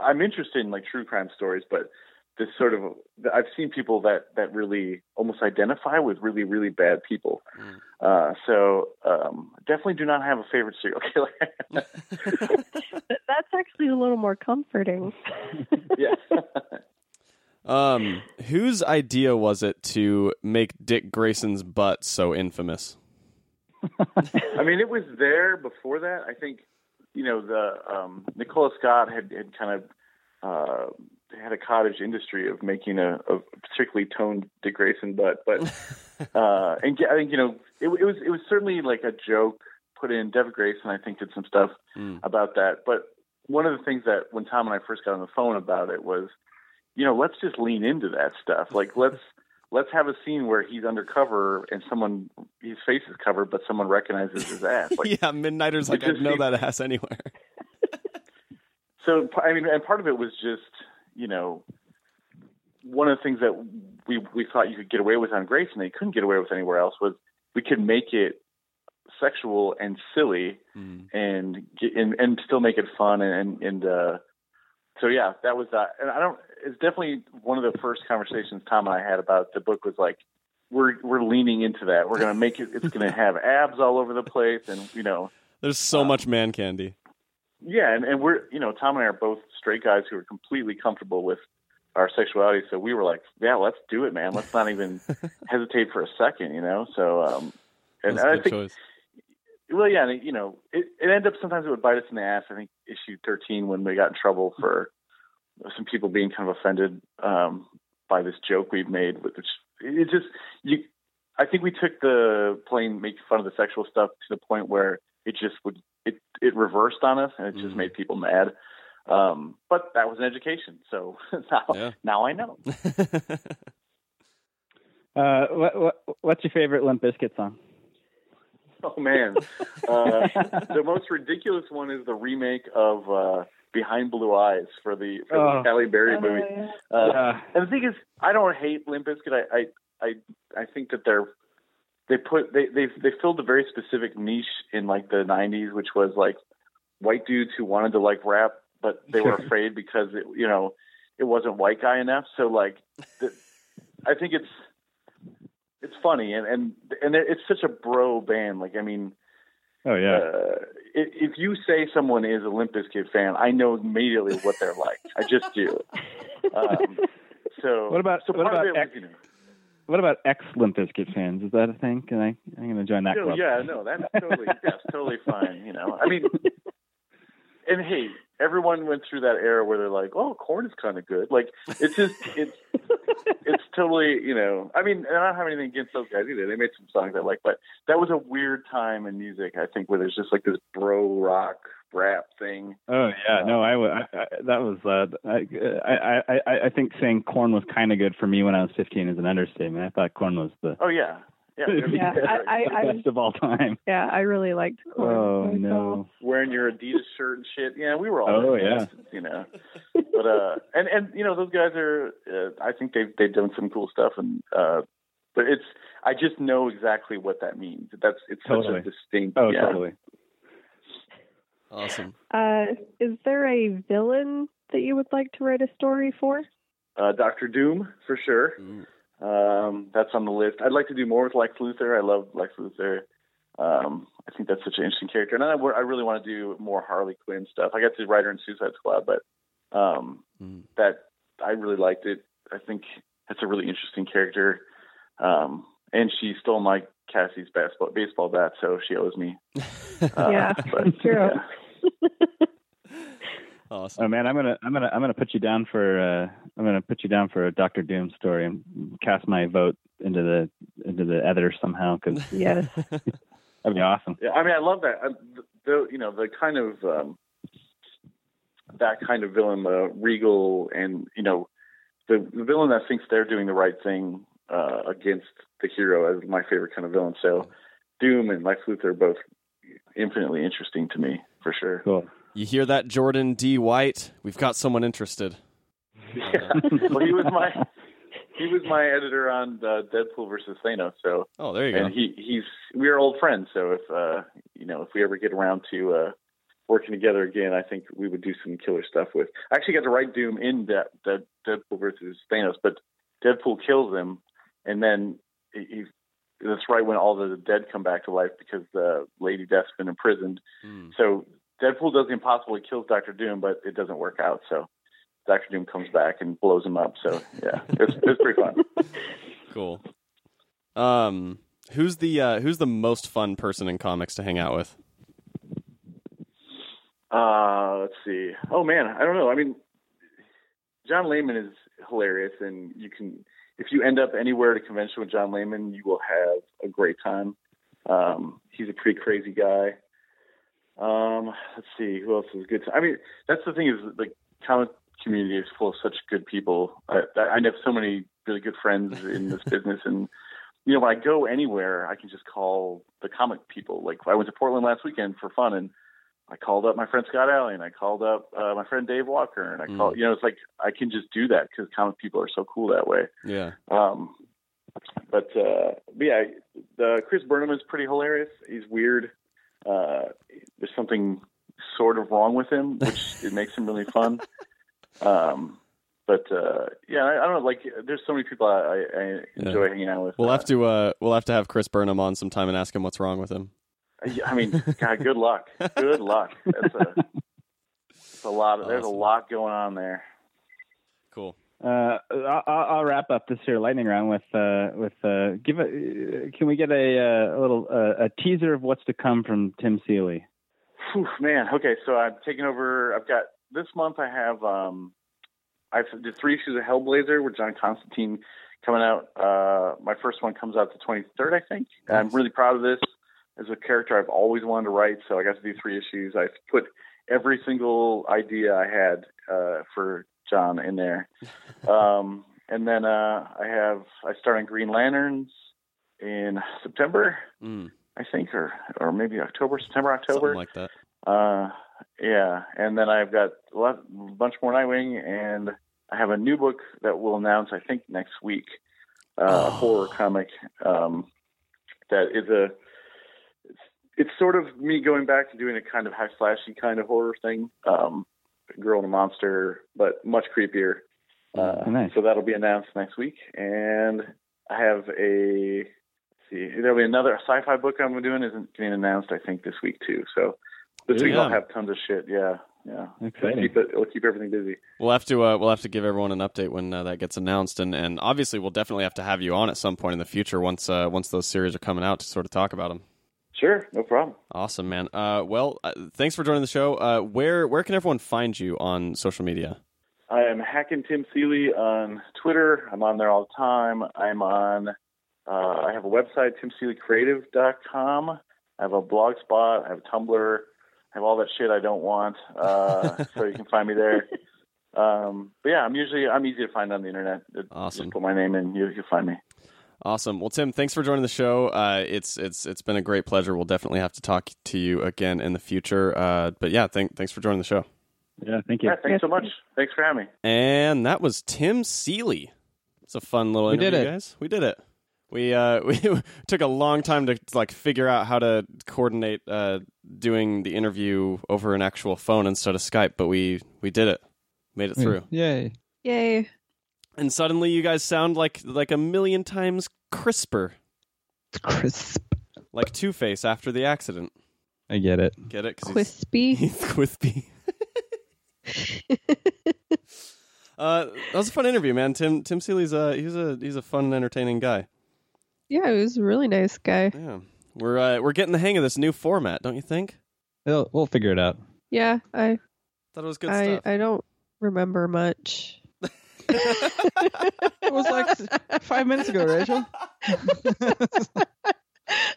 [SPEAKER 2] i'm interested in like true crime stories but this sort of i've seen people that that really almost identify with really really bad people uh so um definitely do not have a favorite serial killer [LAUGHS] [LAUGHS]
[SPEAKER 5] That's actually a little more comforting. [LAUGHS]
[SPEAKER 2] yeah
[SPEAKER 1] Um, whose idea was it to make Dick Grayson's butt so infamous?
[SPEAKER 2] I mean, it was there before that. I think, you know, the um, Nicola Scott had, had kind of uh, had a cottage industry of making a, a particularly toned Dick Grayson butt, but [LAUGHS] uh, and I think you know it, it was it was certainly like a joke put in. Dev Grayson, I think, did some stuff
[SPEAKER 1] Mm.
[SPEAKER 2] about that. But one of the things that when Tom and I first got on the phone about it was, you know, let's just lean into that stuff. Like [LAUGHS] let's let's have a scene where he's undercover and someone his face is covered, but someone recognizes his ass. Like [LAUGHS]
[SPEAKER 1] yeah, Midnighter's like, I know that ass anywhere.
[SPEAKER 2] so I mean, and part of it was just you know one of the things that we we thought you could get away with on Grayson they couldn't get away with anywhere else was we could make it sexual and silly
[SPEAKER 1] Mm.
[SPEAKER 2] and get, and and still make it fun and and uh, so yeah that was that and I don't it's definitely one of the first conversations Tom and I had about the book was like we're we're leaning into that we're gonna make it it's gonna [LAUGHS] have abs all over the place and you know
[SPEAKER 1] There's so much man candy.
[SPEAKER 2] Yeah, and, and we're you know Tom and I are both straight guys who are completely comfortable with our sexuality, so we were like, yeah, let's do it, man. Let's not even [LAUGHS] hesitate for a second, you know. So, um, and I think,
[SPEAKER 1] choice.
[SPEAKER 2] well, yeah, and, you know, it, it ended up sometimes it would bite us in the ass. I think issue thirteen when we got in trouble for some people being kind of offended um, by this joke we've made, which it just you. I think we took the playing making fun of the sexual stuff to the point where it just would it it reversed on us and it just
[SPEAKER 1] Mhm.
[SPEAKER 2] made people mad. Um, but that was an education, so [LAUGHS] now
[SPEAKER 1] Yeah.
[SPEAKER 2] now I know. [LAUGHS]
[SPEAKER 3] Uh, what, what what's your favorite Limp Bizkit song?
[SPEAKER 2] Oh man, uh, [LAUGHS] the most ridiculous one is the remake of uh, Behind Blue Eyes for the for
[SPEAKER 3] Oh.
[SPEAKER 2] the Halle Berry movie. Uh,
[SPEAKER 3] Uh,
[SPEAKER 2] and the thing is, I don't hate Limp Bizkit. I I I, I think that they're they put they they they filled a very specific niche in like the '90s, which was like white dudes who wanted to like rap, but they were [LAUGHS] afraid because it you know it wasn't white guy enough. So like, the, I think it's it's funny and and and it's such a bro band. Like I mean,
[SPEAKER 3] oh yeah.
[SPEAKER 2] uh, if, if you say someone is a Limp Bizkit fan, I know immediately what they're like. I just do. [LAUGHS] Um, so
[SPEAKER 3] What about-
[SPEAKER 2] so
[SPEAKER 3] what about
[SPEAKER 2] of it was,
[SPEAKER 3] X-
[SPEAKER 2] you know,
[SPEAKER 3] What about ex Limp Bizkit fans? Is that a thing? Can I? I'm going to join that
[SPEAKER 2] no,
[SPEAKER 3] club.
[SPEAKER 2] yeah, no, that's totally that's totally fine. You know, I mean, [LAUGHS] and hey, everyone went through that era where they're like, "Oh, Korn is kind of good." Like it's just it's [LAUGHS] it's totally you know. I mean, and I don't have anything against those guys either. They made some songs I like, but that was a weird time in music. I think where there's just like this bro rock rap thing.
[SPEAKER 3] Oh yeah, no, I, w- I, I that was uh, I, I I I I think saying Korn was kind of good for me when I was 15 is an understatement. I thought Korn was the
[SPEAKER 2] Oh yeah, yeah. [LAUGHS]
[SPEAKER 5] Yeah, I- I-
[SPEAKER 3] the best of all time. [LAUGHS]
[SPEAKER 5] Yeah, I really liked Korn.
[SPEAKER 3] Oh
[SPEAKER 5] myself.
[SPEAKER 3] no.
[SPEAKER 2] wearing your Adidas shirt and shit. Yeah, we were all.
[SPEAKER 3] Oh,
[SPEAKER 2] there,
[SPEAKER 3] yeah.
[SPEAKER 2] you know. But uh, and and you know those guys are. Uh, I think they've they've done some cool stuff, and uh, but it's. I just know exactly what that means. That's it's
[SPEAKER 3] Totally.
[SPEAKER 2] such a distinct.
[SPEAKER 3] Oh
[SPEAKER 2] yeah.
[SPEAKER 3] totally.
[SPEAKER 1] awesome.
[SPEAKER 5] Uh, is there a villain that you would like to write a story for?
[SPEAKER 2] Uh, Doctor Doom for sure.
[SPEAKER 1] Ooh.
[SPEAKER 2] Um, that's on the list. I'd like to do more with Lex Luthor. I love Lex Luthor. Um, I think that's such an interesting character, and I, I really want to do more Harley Quinn stuff. I got to write her in Suicide Squad, but um,
[SPEAKER 1] Mm.
[SPEAKER 2] that I really liked it. I think that's a really interesting character, um, and she stole my Cassie's baseball baseball bat, so she owes me. [LAUGHS] Uh,
[SPEAKER 5] Yeah,
[SPEAKER 2] but,
[SPEAKER 5] true.
[SPEAKER 2] yeah. [LAUGHS]
[SPEAKER 1] awesome.
[SPEAKER 3] Oh man, I'm gonna I'm gonna I'm gonna put you down for uh I'm gonna put you down for a Doctor Doom story and cast my vote into the into the editor somehow because [LAUGHS]
[SPEAKER 5] Yes. [LAUGHS]
[SPEAKER 3] that'd be awesome.
[SPEAKER 2] Yeah, I mean, I love that. Uh, the, the you know the kind of um, that kind of villain, the regal, and you know the, the villain that thinks they're doing the right thing uh, against the hero is my favorite kind of villain. So Doom and Lex Luthor are both infinitely interesting to me for sure.
[SPEAKER 3] Cool.
[SPEAKER 1] You hear that, Jordan D. White? We've got someone interested.
[SPEAKER 2] Yeah. [LAUGHS] well, he was my he was my editor on uh, Deadpool versus Thanos. So
[SPEAKER 1] Oh, there you go.
[SPEAKER 2] and he he's we are old friends. So if uh, you know if we ever get around to uh, working together again, I think we would do some killer stuff with. I actually got to write Doom in De- De- Deadpool versus Thanos, but Deadpool kills him, and then he. that's right when all the dead come back to life because the Lady Death's been imprisoned.
[SPEAKER 1] Mm.
[SPEAKER 2] So Deadpool does the impossible. He kills Doctor Doom, but it doesn't work out. So Doctor Doom comes back and blows him up. So yeah, it's it's pretty fun. [LAUGHS]
[SPEAKER 1] Cool. Um, who's the uh, who's the most fun person in comics to hang out with?
[SPEAKER 2] Uh, let's see. Oh man, I don't know. I mean, John Layman is hilarious, and you can if you end up anywhere at a convention with John Layman, you will have a great time. Um, he's a pretty crazy guy. Um, let's see who else is good. I mean, that's the thing is the comic community is full of such good people. I, I have so many really good friends in this [LAUGHS] business, and you know, when I go anywhere, I can just call the comic people. Like I went to Portland last weekend for fun, and I called up my friend Scott Allie, and I called up uh, my friend Dave Walker, and I called. You know, it's like I can just do that because comic people are so cool that way.
[SPEAKER 1] Yeah.
[SPEAKER 2] Um, but, uh, but yeah, the Chris Burnham is pretty hilarious. He's weird. Uh, there's something sort of wrong with him, which [LAUGHS] it makes him really fun. Um, but uh, yeah, I, I don't know. Like, there's so many people I, I enjoy hanging out with.
[SPEAKER 1] We'll
[SPEAKER 2] Uh,
[SPEAKER 1] have to uh, we'll have to have Chris Burnham on sometime and ask him what's wrong with him.
[SPEAKER 2] I mean, God, good luck. [LAUGHS] Good luck. That's a, that's a lot. Of, There's a lot going on there.
[SPEAKER 1] Cool.
[SPEAKER 3] Uh, I'll, I'll wrap up this here lightning round with uh, with uh, give a. Can we get a, uh, a little uh, a teaser of what's to come from Tim Seeley?
[SPEAKER 2] Whew, man. Okay, so I'm taking over. I've got this month. I have um, I did three issues of Hellblazer with John Constantine coming out. Uh, my first one comes out the 23rd, I think. I'm really proud of this. As a character I've always wanted to write, so I got to do three issues. I've put every single idea I had uh, for John in there. um, [LAUGHS] and then uh, I have I start on Green Lanterns in September,
[SPEAKER 1] Mm,
[SPEAKER 2] I think, or or maybe October, September, October.
[SPEAKER 1] something like that.
[SPEAKER 2] Uh, yeah, and then I've got a lot, a bunch more Nightwing, and I have a new book that we'll announce, I think, next week. Uh,
[SPEAKER 1] Oh.
[SPEAKER 2] A horror comic um, that is a. It's, it's sort of me going back to doing a kind of high flashy kind of horror thing, um, girl and a monster, but much creepier. Uh,
[SPEAKER 3] Nice.
[SPEAKER 2] So that'll be announced next week, and I have a. let's see, there'll be another sci-fi book I'm doing isn't getting announced, I think, this week too. So this week I'll have tons of shit. Yeah, yeah. It'll keep, it, it'll keep everything busy.
[SPEAKER 1] We'll have to uh, we'll have to give everyone an update when uh, that gets announced, and, and obviously we'll definitely have to have you on at some point in the future once uh, once those series are coming out to sort of talk about them.
[SPEAKER 2] Sure, no problem.
[SPEAKER 1] Awesome, man. Uh, well, uh, thanks for joining the show. Uh, where where can everyone find you on social media?
[SPEAKER 2] I am hacking Tim Seeley on Twitter. I'm on there all the time. I'm on. Uh, I have a website, timseeleycreative.com. I have a blog spot. I have a Tumblr. I have all that shit I don't want. Uh, [LAUGHS] so you can find me there. Um, but yeah, I'm usually I'm easy to find on the internet.
[SPEAKER 1] Awesome.
[SPEAKER 2] Just put my name in, you you'll find me.
[SPEAKER 1] Awesome. Well, Tim, thanks for joining the show. Uh, it's it's it's been a great pleasure. We'll definitely have to talk to you again in the future. Uh, but yeah, thank, thanks for joining the show.
[SPEAKER 3] Yeah, thank you.
[SPEAKER 2] Yeah, thanks so much. Thanks for having me.
[SPEAKER 1] And that was Tim Seeley. It's a fun little
[SPEAKER 4] We
[SPEAKER 1] interview,
[SPEAKER 4] did it.
[SPEAKER 1] guys. We did it. We uh [LAUGHS] we took a long time to like figure out how to coordinate uh doing the interview over an actual phone instead of Skype, but we we did it. Made it through.
[SPEAKER 4] Yay.
[SPEAKER 5] Yay.
[SPEAKER 1] And suddenly you guys sound like like a million times crisper,
[SPEAKER 4] Crisp.
[SPEAKER 1] like Two-Face after the accident.
[SPEAKER 4] I get it.
[SPEAKER 1] Get it? 'Cause he's-
[SPEAKER 5] Quispy. [LAUGHS]
[SPEAKER 1] He's Quispy. [LAUGHS] uh, that was a fun interview, man. Tim Tim Seeley's a he's a he's a fun, entertaining guy.
[SPEAKER 5] yeah, he was a really nice guy.
[SPEAKER 1] Yeah, we're uh, we're getting the hang of this new format, don't you think?
[SPEAKER 4] We'll, we'll figure it out.
[SPEAKER 5] Yeah, I
[SPEAKER 1] Thought it was good
[SPEAKER 5] I,
[SPEAKER 1] stuff.
[SPEAKER 5] I don't remember much.
[SPEAKER 4] It was like five minutes ago, Rachel. [LAUGHS]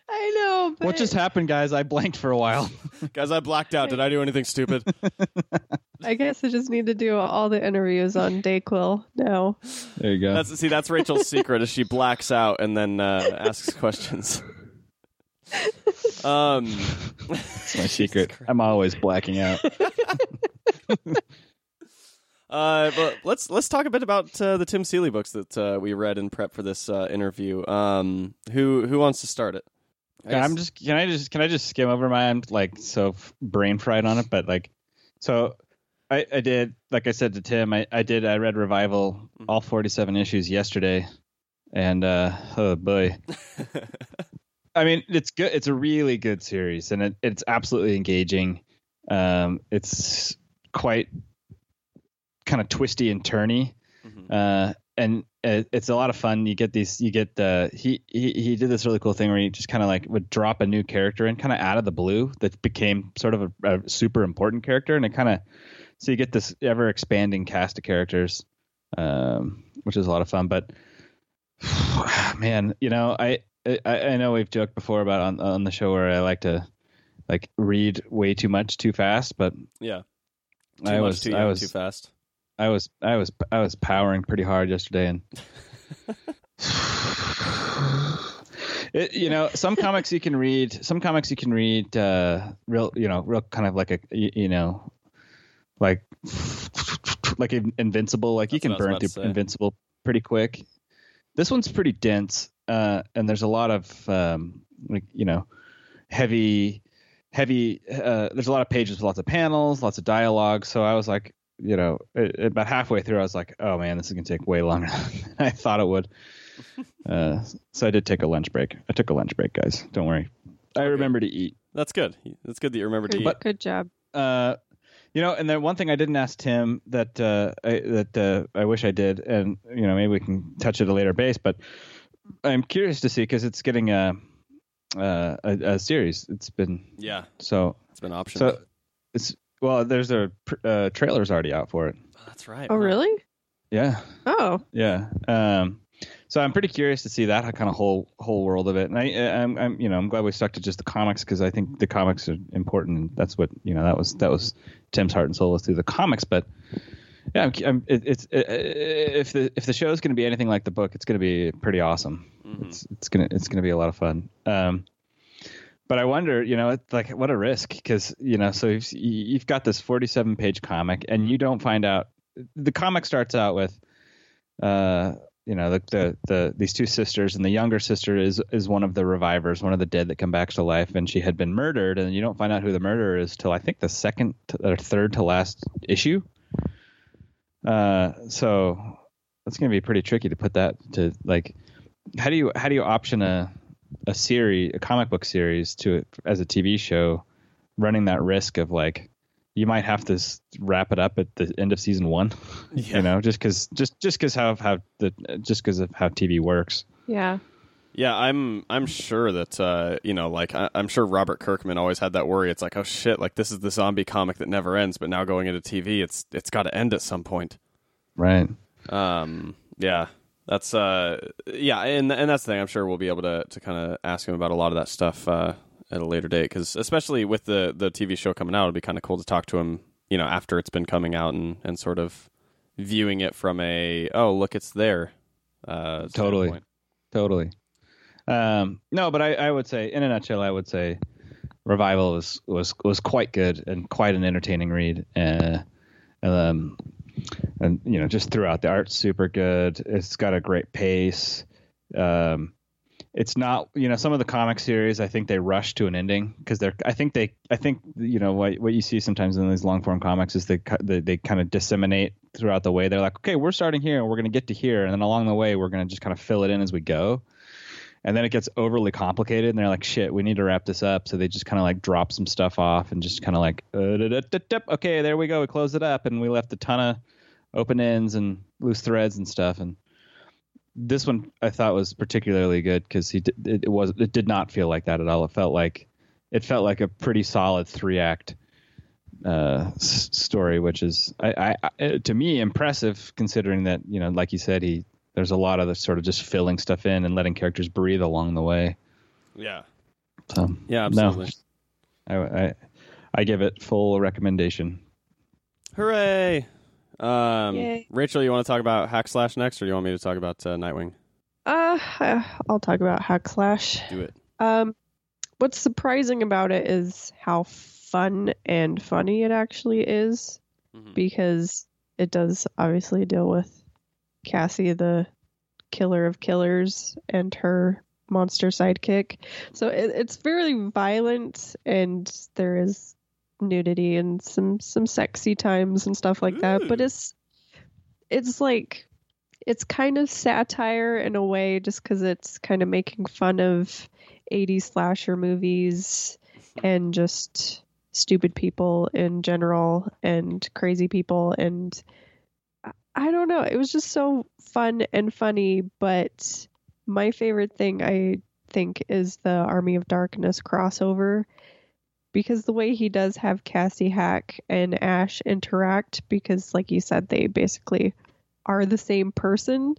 [SPEAKER 5] I know. But
[SPEAKER 4] what just happened, guys? I blanked for a while. [LAUGHS]
[SPEAKER 1] Guys, I blacked out. Did I do anything stupid? [LAUGHS]
[SPEAKER 5] I guess I just need to do all the interviews on Dayquil now.
[SPEAKER 4] There you go.
[SPEAKER 1] That's see, that's Rachel's secret is she blacks out and then uh, asks questions. Um,
[SPEAKER 4] That's my secret. I'm always blacking out.
[SPEAKER 1] Uh, but let's let's talk a bit about uh, the Tim Seeley books that uh, we read in prep for this uh, interview. Um, who who wants to start it? I
[SPEAKER 4] I'm just can I just can I just skim over mine like so f- brain fried on it, but like so I I did like I said to Tim I I did I read Revival all 47 issues yesterday, and uh oh boy [LAUGHS] I mean it's good it's a really good series and it, it's absolutely engaging. Um, it's quite kind of twisty and turny
[SPEAKER 1] Mhm.
[SPEAKER 4] uh, and it, it's a lot of fun. You get these, you get the he he he did this really cool thing where he just kind of like would drop a new character in kind of out of the blue that became sort of a, a super important character, and it kind of so you get this ever expanding cast of characters, um, which is a lot of fun. But [SIGHS] man, you know, I, I I know we've joked before about on on the show where I like to like read way too much too fast, but
[SPEAKER 1] yeah, too
[SPEAKER 4] I was
[SPEAKER 1] too
[SPEAKER 4] I was
[SPEAKER 1] too fast.
[SPEAKER 4] I was I was I was powering pretty hard yesterday and [LAUGHS] it, you know some comics you can read some comics you can read uh real you know real kind of like a you, you know like like invincible like you can
[SPEAKER 1] what I was
[SPEAKER 4] burn through invincible pretty quick. This one's pretty dense uh and there's a lot of um like you know heavy heavy uh there's a lot of pages with lots of panels lots of dialogue. So i was like you know a- about halfway through i was like oh man this is going to take way longer [LAUGHS] than i thought it would [LAUGHS] uh so i did take a lunch break i took a lunch break guys don't worry i remember to eat
[SPEAKER 1] That's good. That's good that you remembered to
[SPEAKER 5] Good,
[SPEAKER 1] eat.
[SPEAKER 5] good job.
[SPEAKER 4] uh you know and then one thing i didn't ask tim that uh I, that uh, i wish i did and you know maybe we can touch it at a later base but i'm curious to see because it's getting a, uh, a a series it's been
[SPEAKER 1] yeah,
[SPEAKER 4] so
[SPEAKER 1] it's been optional.
[SPEAKER 4] so it's well there's a uh, trailer's already out for it
[SPEAKER 1] Oh, that's right.
[SPEAKER 5] Oh,
[SPEAKER 1] wow.
[SPEAKER 5] really?
[SPEAKER 4] Yeah,
[SPEAKER 5] Oh,
[SPEAKER 4] yeah. Um, so I'm pretty curious to see that kind of whole whole world of it, and I, I'm, I'm you know I'm glad we stuck to just the comics because I think the comics are important, and that's what you know that was that was Tim's heart and soul was through the comics, but. Yeah, I'm, I'm, it, it's it, if the if the show is going to be anything like the book, it's going to be pretty awesome.
[SPEAKER 1] Mm-hmm.
[SPEAKER 4] It's it's gonna it's gonna be a lot of fun. Um, but I wonder, you know, like what a risk because you know, so you've, you've got this 47 page comic, and you don't find out. The comic starts out with, uh, you know, the, the the these two sisters, and the younger sister is is one of the revivers, one of the dead that come back to life, and she had been murdered, and you don't find out who the murderer is till I think the second or third to last issue. Uh, so that's going to be pretty tricky to put that to like how do you how do you option a a series a comic book series to as a TV show running that risk of like you might have to wrap it up at the end of season 1 [LAUGHS]
[SPEAKER 1] Yeah.
[SPEAKER 4] you know just cuz just just cuz how how the just cuz of how TV works
[SPEAKER 5] yeah.
[SPEAKER 1] Yeah, I'm I'm sure that uh, you know, like I, I'm sure Robert Kirkman always had that worry. It's like, oh shit, like this is the zombie comic that never ends, but now going into TV, it's it's got to end at some point.
[SPEAKER 4] right
[SPEAKER 1] Um, yeah, that's uh, yeah, and and that's the thing. I'm sure we'll be able to to kind of ask him about a lot of that stuff uh, at a later date because especially with the the TV show coming out, it'd be kind of cool to talk to him, you know, after it's been coming out and and sort of viewing it from a oh look, it's there. Uh,
[SPEAKER 4] Totally. Totally. Um, no, but I, I would say, in a nutshell, I would say, Revival was was was quite good and quite an entertaining read. Uh, um, and you know, just throughout the art's super good. It's got a great pace. Um, it's not, you know, some of the comic series. I think they rush to an ending because they're. I think they. I think you know what what you see sometimes in these long form comics is they they, they kind of disseminate throughout the way. They're like, okay, we're starting here and we're going to get to here, and then along the way we're going to just kind of fill it in as we go and then it gets overly complicated and they're like shit we need to wrap this up. So they just kind of like drop some stuff off and just kind of like uh, okay there we go we close it up and we left a ton of open ends and loose threads and stuff and this one i thought was particularly good because he did, it, it was it did not feel like that at all. It felt like it felt like a pretty solid three act uh, s- story, which is I, I, I, to me impressive considering that you know, like you said, he there's a lot of the sort of just filling stuff in and letting characters breathe along the way.
[SPEAKER 1] Yeah,
[SPEAKER 4] So
[SPEAKER 1] yeah,
[SPEAKER 4] no,
[SPEAKER 1] absolutely.
[SPEAKER 4] I, I I give it full recommendation.
[SPEAKER 1] Hooray! Um,
[SPEAKER 5] Yay.
[SPEAKER 1] Rachel, you want to talk about Hack Slash next, or do you want me to talk about uh, Nightwing?
[SPEAKER 5] Uh, I'll talk about Hack Slash.
[SPEAKER 1] Do it.
[SPEAKER 5] Um, what's surprising about it is how fun and funny it actually is,
[SPEAKER 1] Mhm.
[SPEAKER 5] because it does obviously deal with Cassie, the killer of killers, and her monster sidekick. So it, it's fairly violent, and there is nudity and some some sexy times and stuff like that. But it's it's like it's kind of satire in a way, just because it's kind of making fun of 80s slasher movies and just stupid people in general and crazy people and I- don't know it was just so fun and funny but my favorite thing I think is the Army of Darkness crossover because the way he does have Cassie Hack and Ash interact because like you said they basically are the same person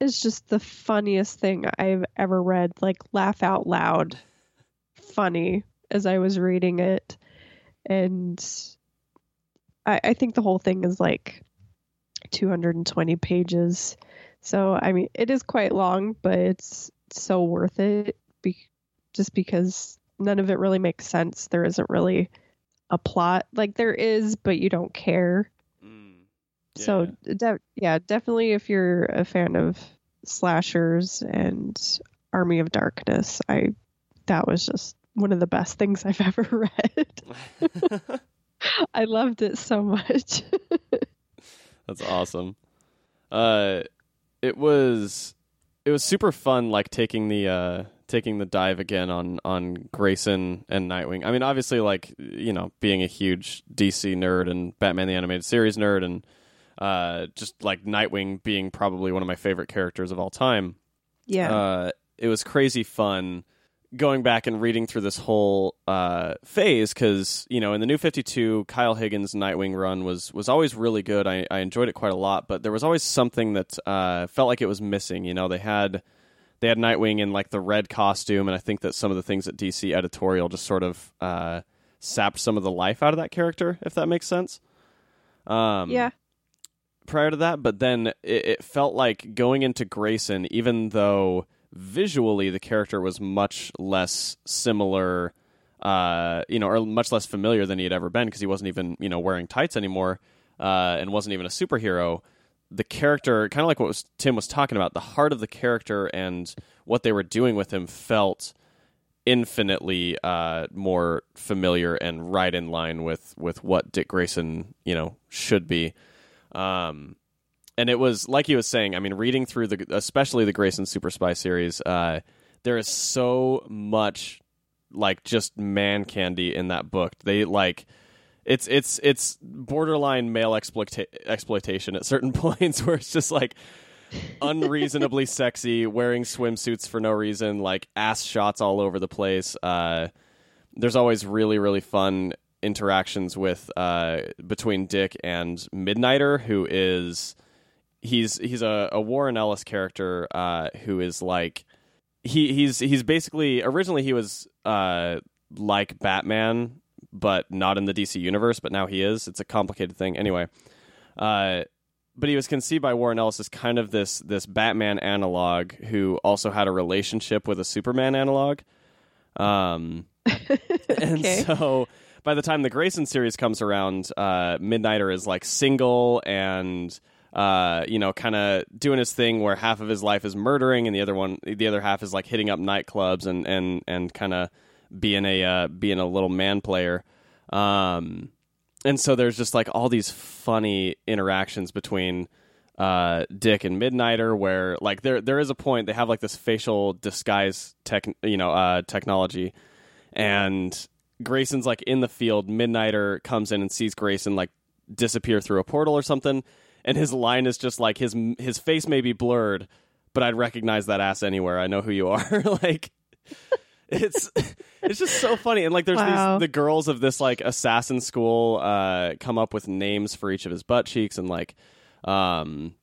[SPEAKER 5] is just the funniest thing I've ever read. Like laugh out loud, funny as I was reading it, and I, I think the whole thing is like 220 pages. So I mean, it is quite long, but it's so worth it. Be- just because none of it really makes sense. There isn't really a plot. Like there is, but you don't care.
[SPEAKER 1] Mm.
[SPEAKER 5] So de- yeah, definitely if you're a fan of slashers and Army of Darkness, I that was just one of the best things I've [LAUGHS] ever read. [LAUGHS] [LAUGHS] I loved it so much.
[SPEAKER 1] That's awesome. Uh, it was it was super fun, like taking the uh, taking the dive again on on Grayson and Nightwing. I mean, obviously, like you know, being a huge DC nerd and Batman the Animated Series nerd, and uh, just like Nightwing being probably one of my favorite characters of all time.
[SPEAKER 5] yeah.
[SPEAKER 1] Uh, it was crazy fun going back and reading through this whole uh, phase because you know in the New Fifty Two, Kyle Higgins' Nightwing run was was always really good. I, I enjoyed it quite a lot, but there was always something that uh, felt like it was missing. You know, they had they had Nightwing in like the red costume, and I think that some of the things at DC editorial just sort of uh, sapped some of the life out of that character, if that makes sense. Um,
[SPEAKER 6] yeah.
[SPEAKER 1] prior to that, but then it, it felt like going into Grayson, even though visually the character was much less similar, uh, you know, or much less familiar than he had ever been because he wasn't even, you know, wearing tights anymore uh, and wasn't even a superhero. The character, kind of like what was, Tim was talking about, the heart of the character and what they were doing with him felt infinitely uh, more familiar and right in line with with what Dick Grayson, you know, should be. Um, and it was like he was saying. I mean, reading through the, especially the Grayson Super Spy series, uh, there is so much like just man candy in that book. They like it's it's it's borderline male exploita- exploitation at certain [LAUGHS] points where it's just like unreasonably [LAUGHS] sexy, wearing swimsuits for no reason, like ass shots all over the place. Uh, there's always really really fun interactions with uh, between Dick and Midnighter, who is he's he's a, a Warren Ellis character uh, who is like he he's he's basically originally he was uh, like Batman, but not in the DC universe. But now he is. It's a complicated thing. Anyway, uh, but he was conceived by Warren Ellis as kind of this this Batman analog who also had a relationship with a Superman analog. Um, [LAUGHS] and so by the time the Grayson series comes around, uh, Midnighter is like single and uh, you know, kind of doing his thing where half of his life is murdering and the other one, the other half is like hitting up nightclubs and and and kind of being a uh, being a little man player. Um, and so there's just like all these funny interactions between uh, Dick and Midnighter, where like there there is a point they have like this facial disguise tech, you know, uh, technology, and Grayson's like in the field. Midnighter comes in and sees Grayson like disappear through a portal or something, and his line is just like his his face may be blurred, but I'd recognize that ass anywhere. I know who you are. [LAUGHS] like it's [LAUGHS] it's just so funny and like there's
[SPEAKER 6] Wow.
[SPEAKER 1] these the girls of this like assassin school uh come up with names for each of his butt cheeks and like um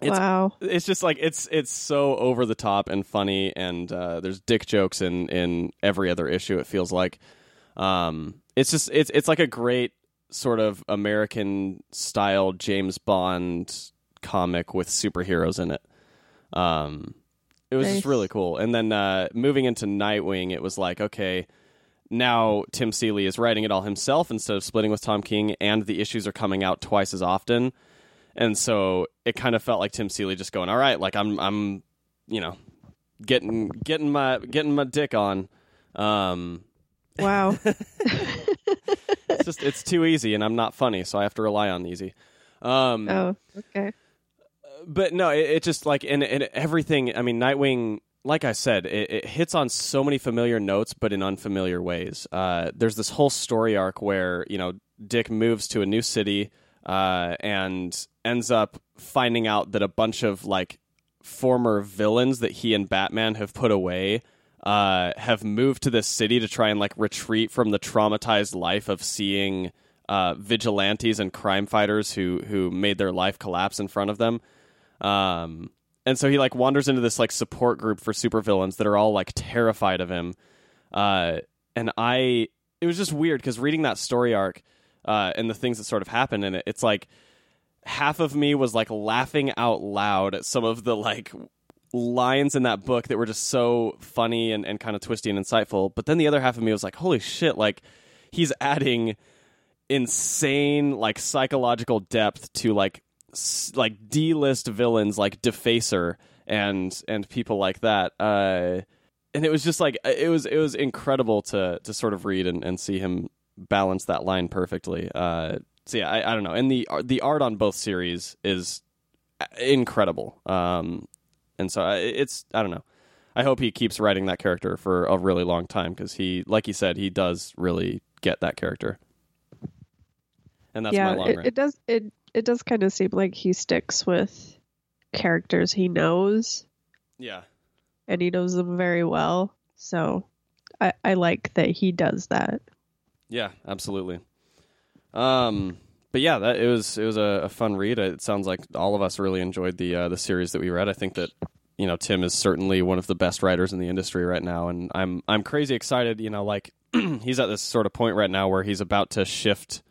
[SPEAKER 1] it's
[SPEAKER 6] wow.
[SPEAKER 1] it's just like it's it's so over the top and funny and uh there's dick jokes in in every other issue it feels like um it's just it's it's like a great sort of american style james bond comic with superheroes in it um it was
[SPEAKER 6] Nice.
[SPEAKER 1] just really cool and then uh moving into nightwing it was like okay now Tim Seeley is writing it all himself instead of splitting with Tom King, and the issues are coming out twice as often. And so it kind of felt like Tim Seeley just going, "All right, like I'm, I'm, you know, getting getting my getting my dick on." Um,
[SPEAKER 6] Wow. [LAUGHS] [LAUGHS]
[SPEAKER 1] it's just it's too easy, and I'm not funny, so I have to rely on easy. Um,
[SPEAKER 6] oh, okay.
[SPEAKER 1] but no, it, it just like and, and everything. I mean, Nightwing, like I said, it, it hits on so many familiar notes, but in unfamiliar ways. Uh, there's this whole story arc where you know Dick moves to a new city uh, and ends up finding out that a bunch of like former villains that he and Batman have put away uh, have moved to this city to try and like retreat from the traumatized life of seeing uh, vigilantes and crime fighters who who made their life collapse in front of them. Um, and so he like wanders into this like support group for supervillains that are all like terrified of him. Uh, and I, it was just weird because reading that story arc uh, and the things that sort of happen in it, it's like half of me was like laughing out loud at some of the like lines in that book that were just so funny and, and kind of twisty and insightful. But then the other half of me was like, holy shit, like he's adding insane like psychological depth to like s- like D-list villains like Defacer and and people like that. Uh and it was just like it was it was incredible to to sort of read and, and see him balance that line perfectly. Uh so yeah, I, I don't know. And the the art on both series is incredible. Um and so I- it's I don't know. I hope he keeps writing that character for a really long time because he, like he said, he does really get that character. And that's
[SPEAKER 6] yeah,
[SPEAKER 1] my long
[SPEAKER 6] it,
[SPEAKER 1] rant.
[SPEAKER 6] it does. It it does kind of seem like he sticks with characters he knows,
[SPEAKER 1] yeah,
[SPEAKER 6] and he knows them very well. So I, I like that he does that.
[SPEAKER 1] Yeah, absolutely. Um, but yeah, that it was it was a, a fun read. It sounds like all of us really enjoyed the uh, the series that we read. I think that you know Tim is certainly one of the best writers in the industry right now, and I'm I'm crazy excited. You know, like [CLEARS THROAT] he's at this sort of point right now where he's about to shift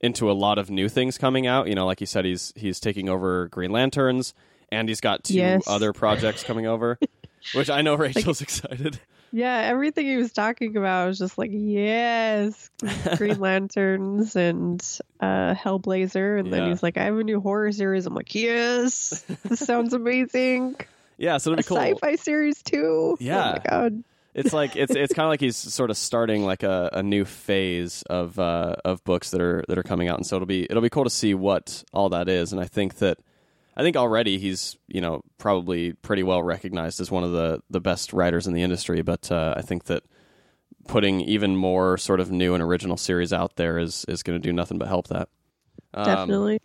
[SPEAKER 1] into a lot of new things coming out. You know, like you said, he's he's taking over Green Lanterns, and he's got two
[SPEAKER 6] Yes.
[SPEAKER 1] other projects coming over, [LAUGHS] which I know Rachel's [LAUGHS] excited.
[SPEAKER 6] Yeah, everything he was talking about was just like, yes, [LAUGHS] Green Lanterns and uh, Hellblazer. And
[SPEAKER 1] Yeah.
[SPEAKER 6] then he's like, I have a new horror series. I'm like, yes, this sounds [LAUGHS] amazing.
[SPEAKER 1] Yeah, so it'll be cool.
[SPEAKER 6] sci-fi series too.
[SPEAKER 1] Yeah.
[SPEAKER 6] Oh my god.
[SPEAKER 1] it's like it's it's kind of like he's sort of starting like a, a new phase of uh, of books that are that are coming out, and so it'll be it'll be cool to see what all that is. And I think that I think already he's you know probably pretty well recognized as one of the the best writers in the industry. But uh, I think that putting even more sort of new and original series out there is is going to do nothing but help that. Um,
[SPEAKER 6] Definitely.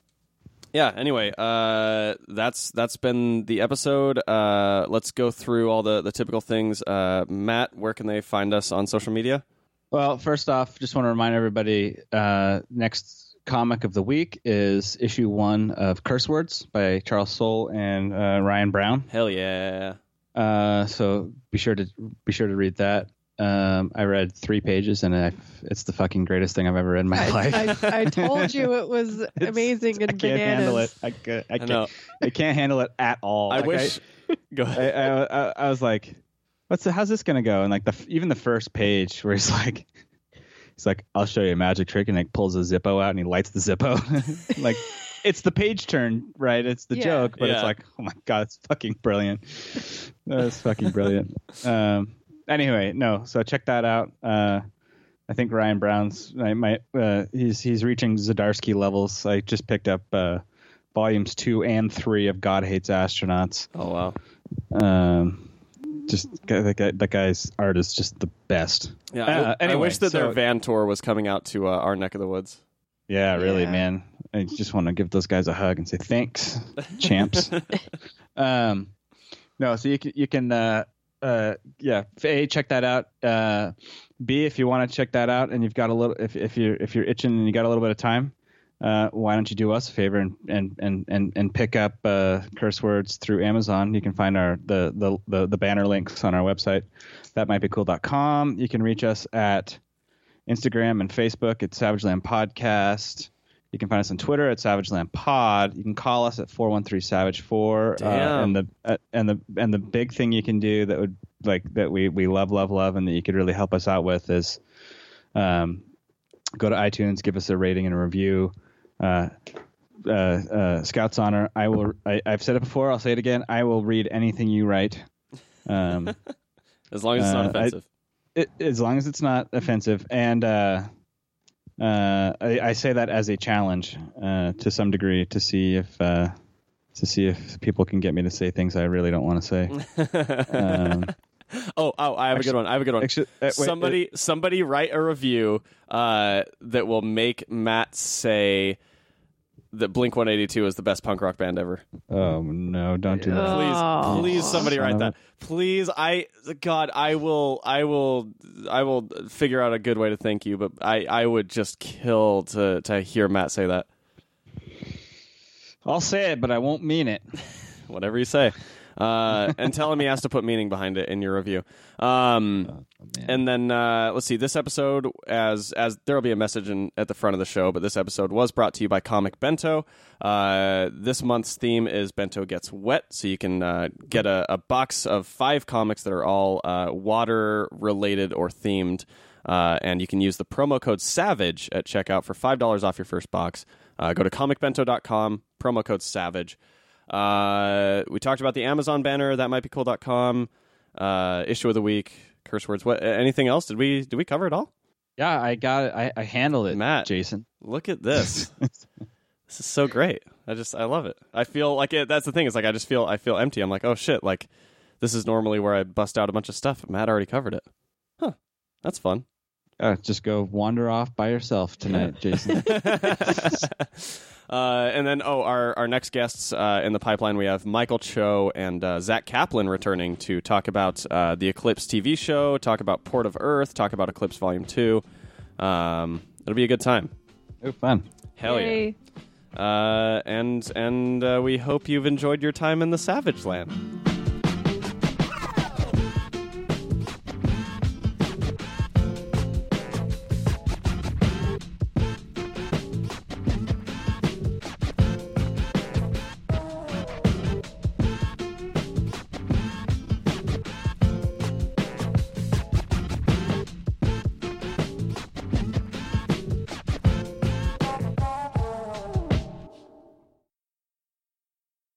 [SPEAKER 1] yeah anyway uh that's that's been the episode uh let's go through all the the typical things uh matt where can they find us on social media
[SPEAKER 4] Well, first off, just want to remind everybody uh, next comic of the week is issue one of Curse Words by Charles Soule and uh, Ryan Browne.
[SPEAKER 1] hell yeah
[SPEAKER 4] Uh, so be sure to be sure to read that. Um, I read three pages and I, it's the fucking greatest thing I've ever read in my
[SPEAKER 6] I,
[SPEAKER 4] life.
[SPEAKER 6] I, I [LAUGHS] told you it was
[SPEAKER 4] It's-
[SPEAKER 6] amazing
[SPEAKER 4] I
[SPEAKER 6] and
[SPEAKER 4] can't
[SPEAKER 6] bananas.
[SPEAKER 4] handle it. I, ca- I
[SPEAKER 1] i
[SPEAKER 4] can't.
[SPEAKER 1] know
[SPEAKER 4] I can't handle it at all.
[SPEAKER 1] i
[SPEAKER 4] Like,
[SPEAKER 1] wish [LAUGHS] go
[SPEAKER 4] I,
[SPEAKER 1] ahead
[SPEAKER 4] I, I, I was like, "What's the, how's this gonna go?" And like the even the first page where he's like, he's like, "I'll show you a magic trick," and like pulls a Zippo out and he lights the Zippo. [LAUGHS] like it's the page turn, right? It's the
[SPEAKER 6] Yeah.
[SPEAKER 4] joke, but
[SPEAKER 1] Yeah.
[SPEAKER 4] it's like, oh my god, it's fucking brilliant. That's fucking brilliant. Um. Anyway, no. So check that out. Uh. I think Ryan Browne's I might uh, he's he's reaching Zdarsky levels. I just picked up uh, volumes two and three of God Hates Astronauts.
[SPEAKER 1] oh wow
[SPEAKER 4] Um, just that guy, that guy's art is just the best.
[SPEAKER 1] yeah
[SPEAKER 4] Uh,
[SPEAKER 1] I, I wish that their van tour was coming out to uh, our neck of the woods
[SPEAKER 4] Yeah, really,
[SPEAKER 6] Yeah.
[SPEAKER 4] man. I just want to give those guys a hug and say thanks, [LAUGHS] champs. [LAUGHS] um, no, so you can you can uh, uh, yeah, a check that out. Uh, B if you want to check that out and you've got a little if if you're if you're itching and you got a little bit of time. Uh, why don't you do us a favor and and and and, and pick up uh, curse words through Amazon? You can find our the, the the the banner links on our website, thatmightbecool.com. You can reach us at Instagram and Facebook at Savage Land Podcast. You can find us on Twitter at Savage Land Pod. You can call us at four one three Savage four.
[SPEAKER 1] Damn.
[SPEAKER 4] and the uh, and the and the big thing you can do that would like that we we love love love and that you could really help us out with is, um, go to iTunes, give us a rating and a review. Uh, uh, uh, Scout's honor. I will. I, I've said it before. I'll say it again. I will read anything you write. Um, [LAUGHS]
[SPEAKER 1] as long as it's not
[SPEAKER 4] Uh, I-
[SPEAKER 1] offensive
[SPEAKER 4] it, as long as it's not offensive and uh, uh, I, I say that as a challenge uh, to some degree to see if uh, to see if people can get me to say things I really don't want to say. Um, [LAUGHS]
[SPEAKER 1] oh oh i have a good one i have a good one
[SPEAKER 4] actually, uh, wait,
[SPEAKER 1] somebody somebody write a review uh, that will make Matt say that Blink 182 is the best punk rock band ever.
[SPEAKER 4] oh no! Don't do that.
[SPEAKER 1] Please,
[SPEAKER 6] Oh.
[SPEAKER 1] please, somebody write that. Please, I God, I will, I will, I will figure out a good way to thank you. But I, I would just kill to to hear Matt say that.
[SPEAKER 4] I'll say it, but I won't mean it. [LAUGHS]
[SPEAKER 1] Whatever you say. Uh, and tell him he has to put meaning behind it in your review. Um, and then uh, let's see. This episode, as as there will be a message in, at the front of the show, but this episode was brought to you by Comic Bento. Uh, this month's theme is Bento Gets Wet, so you can uh, get a, a box of five comics that are all uh, water related or themed. Uh, and you can use the promo code SAVAGE at checkout for $5 off your first box. Uh, go to comicbento.com, promo code SAVAGE. Uh, we talked about the Amazon banner, that might be cool.com, uh, issue of the week, curse words. What, anything else? Did we, did we cover it all?
[SPEAKER 4] Yeah, I got it. I, I handled it,
[SPEAKER 1] Matt.
[SPEAKER 4] Jason.
[SPEAKER 1] Look at this. [LAUGHS] this is so great. I just, I love it. I feel like it, that's the thing. It's like, I just feel, I feel empty. I'm like, oh shit. Like this is normally where I bust out a bunch of stuff, Matt already covered it. Huh. That's fun.
[SPEAKER 4] Uh, just go wander off by yourself tonight, Jason. [LAUGHS] [LAUGHS]
[SPEAKER 1] Uh, and then, oh, our, our next guests uh, in the pipeline, we have Michael Cho and uh, Zack Kaplan returning to talk about uh, the Eclipse TV show, talk about Port of Earth, talk about Eclipse Volume 2. Um, it'll be a good time.
[SPEAKER 4] oh, fun.
[SPEAKER 1] Hell
[SPEAKER 6] Yay.
[SPEAKER 1] yeah. Uh, and and uh, we hope you've enjoyed your time in the Savage Land.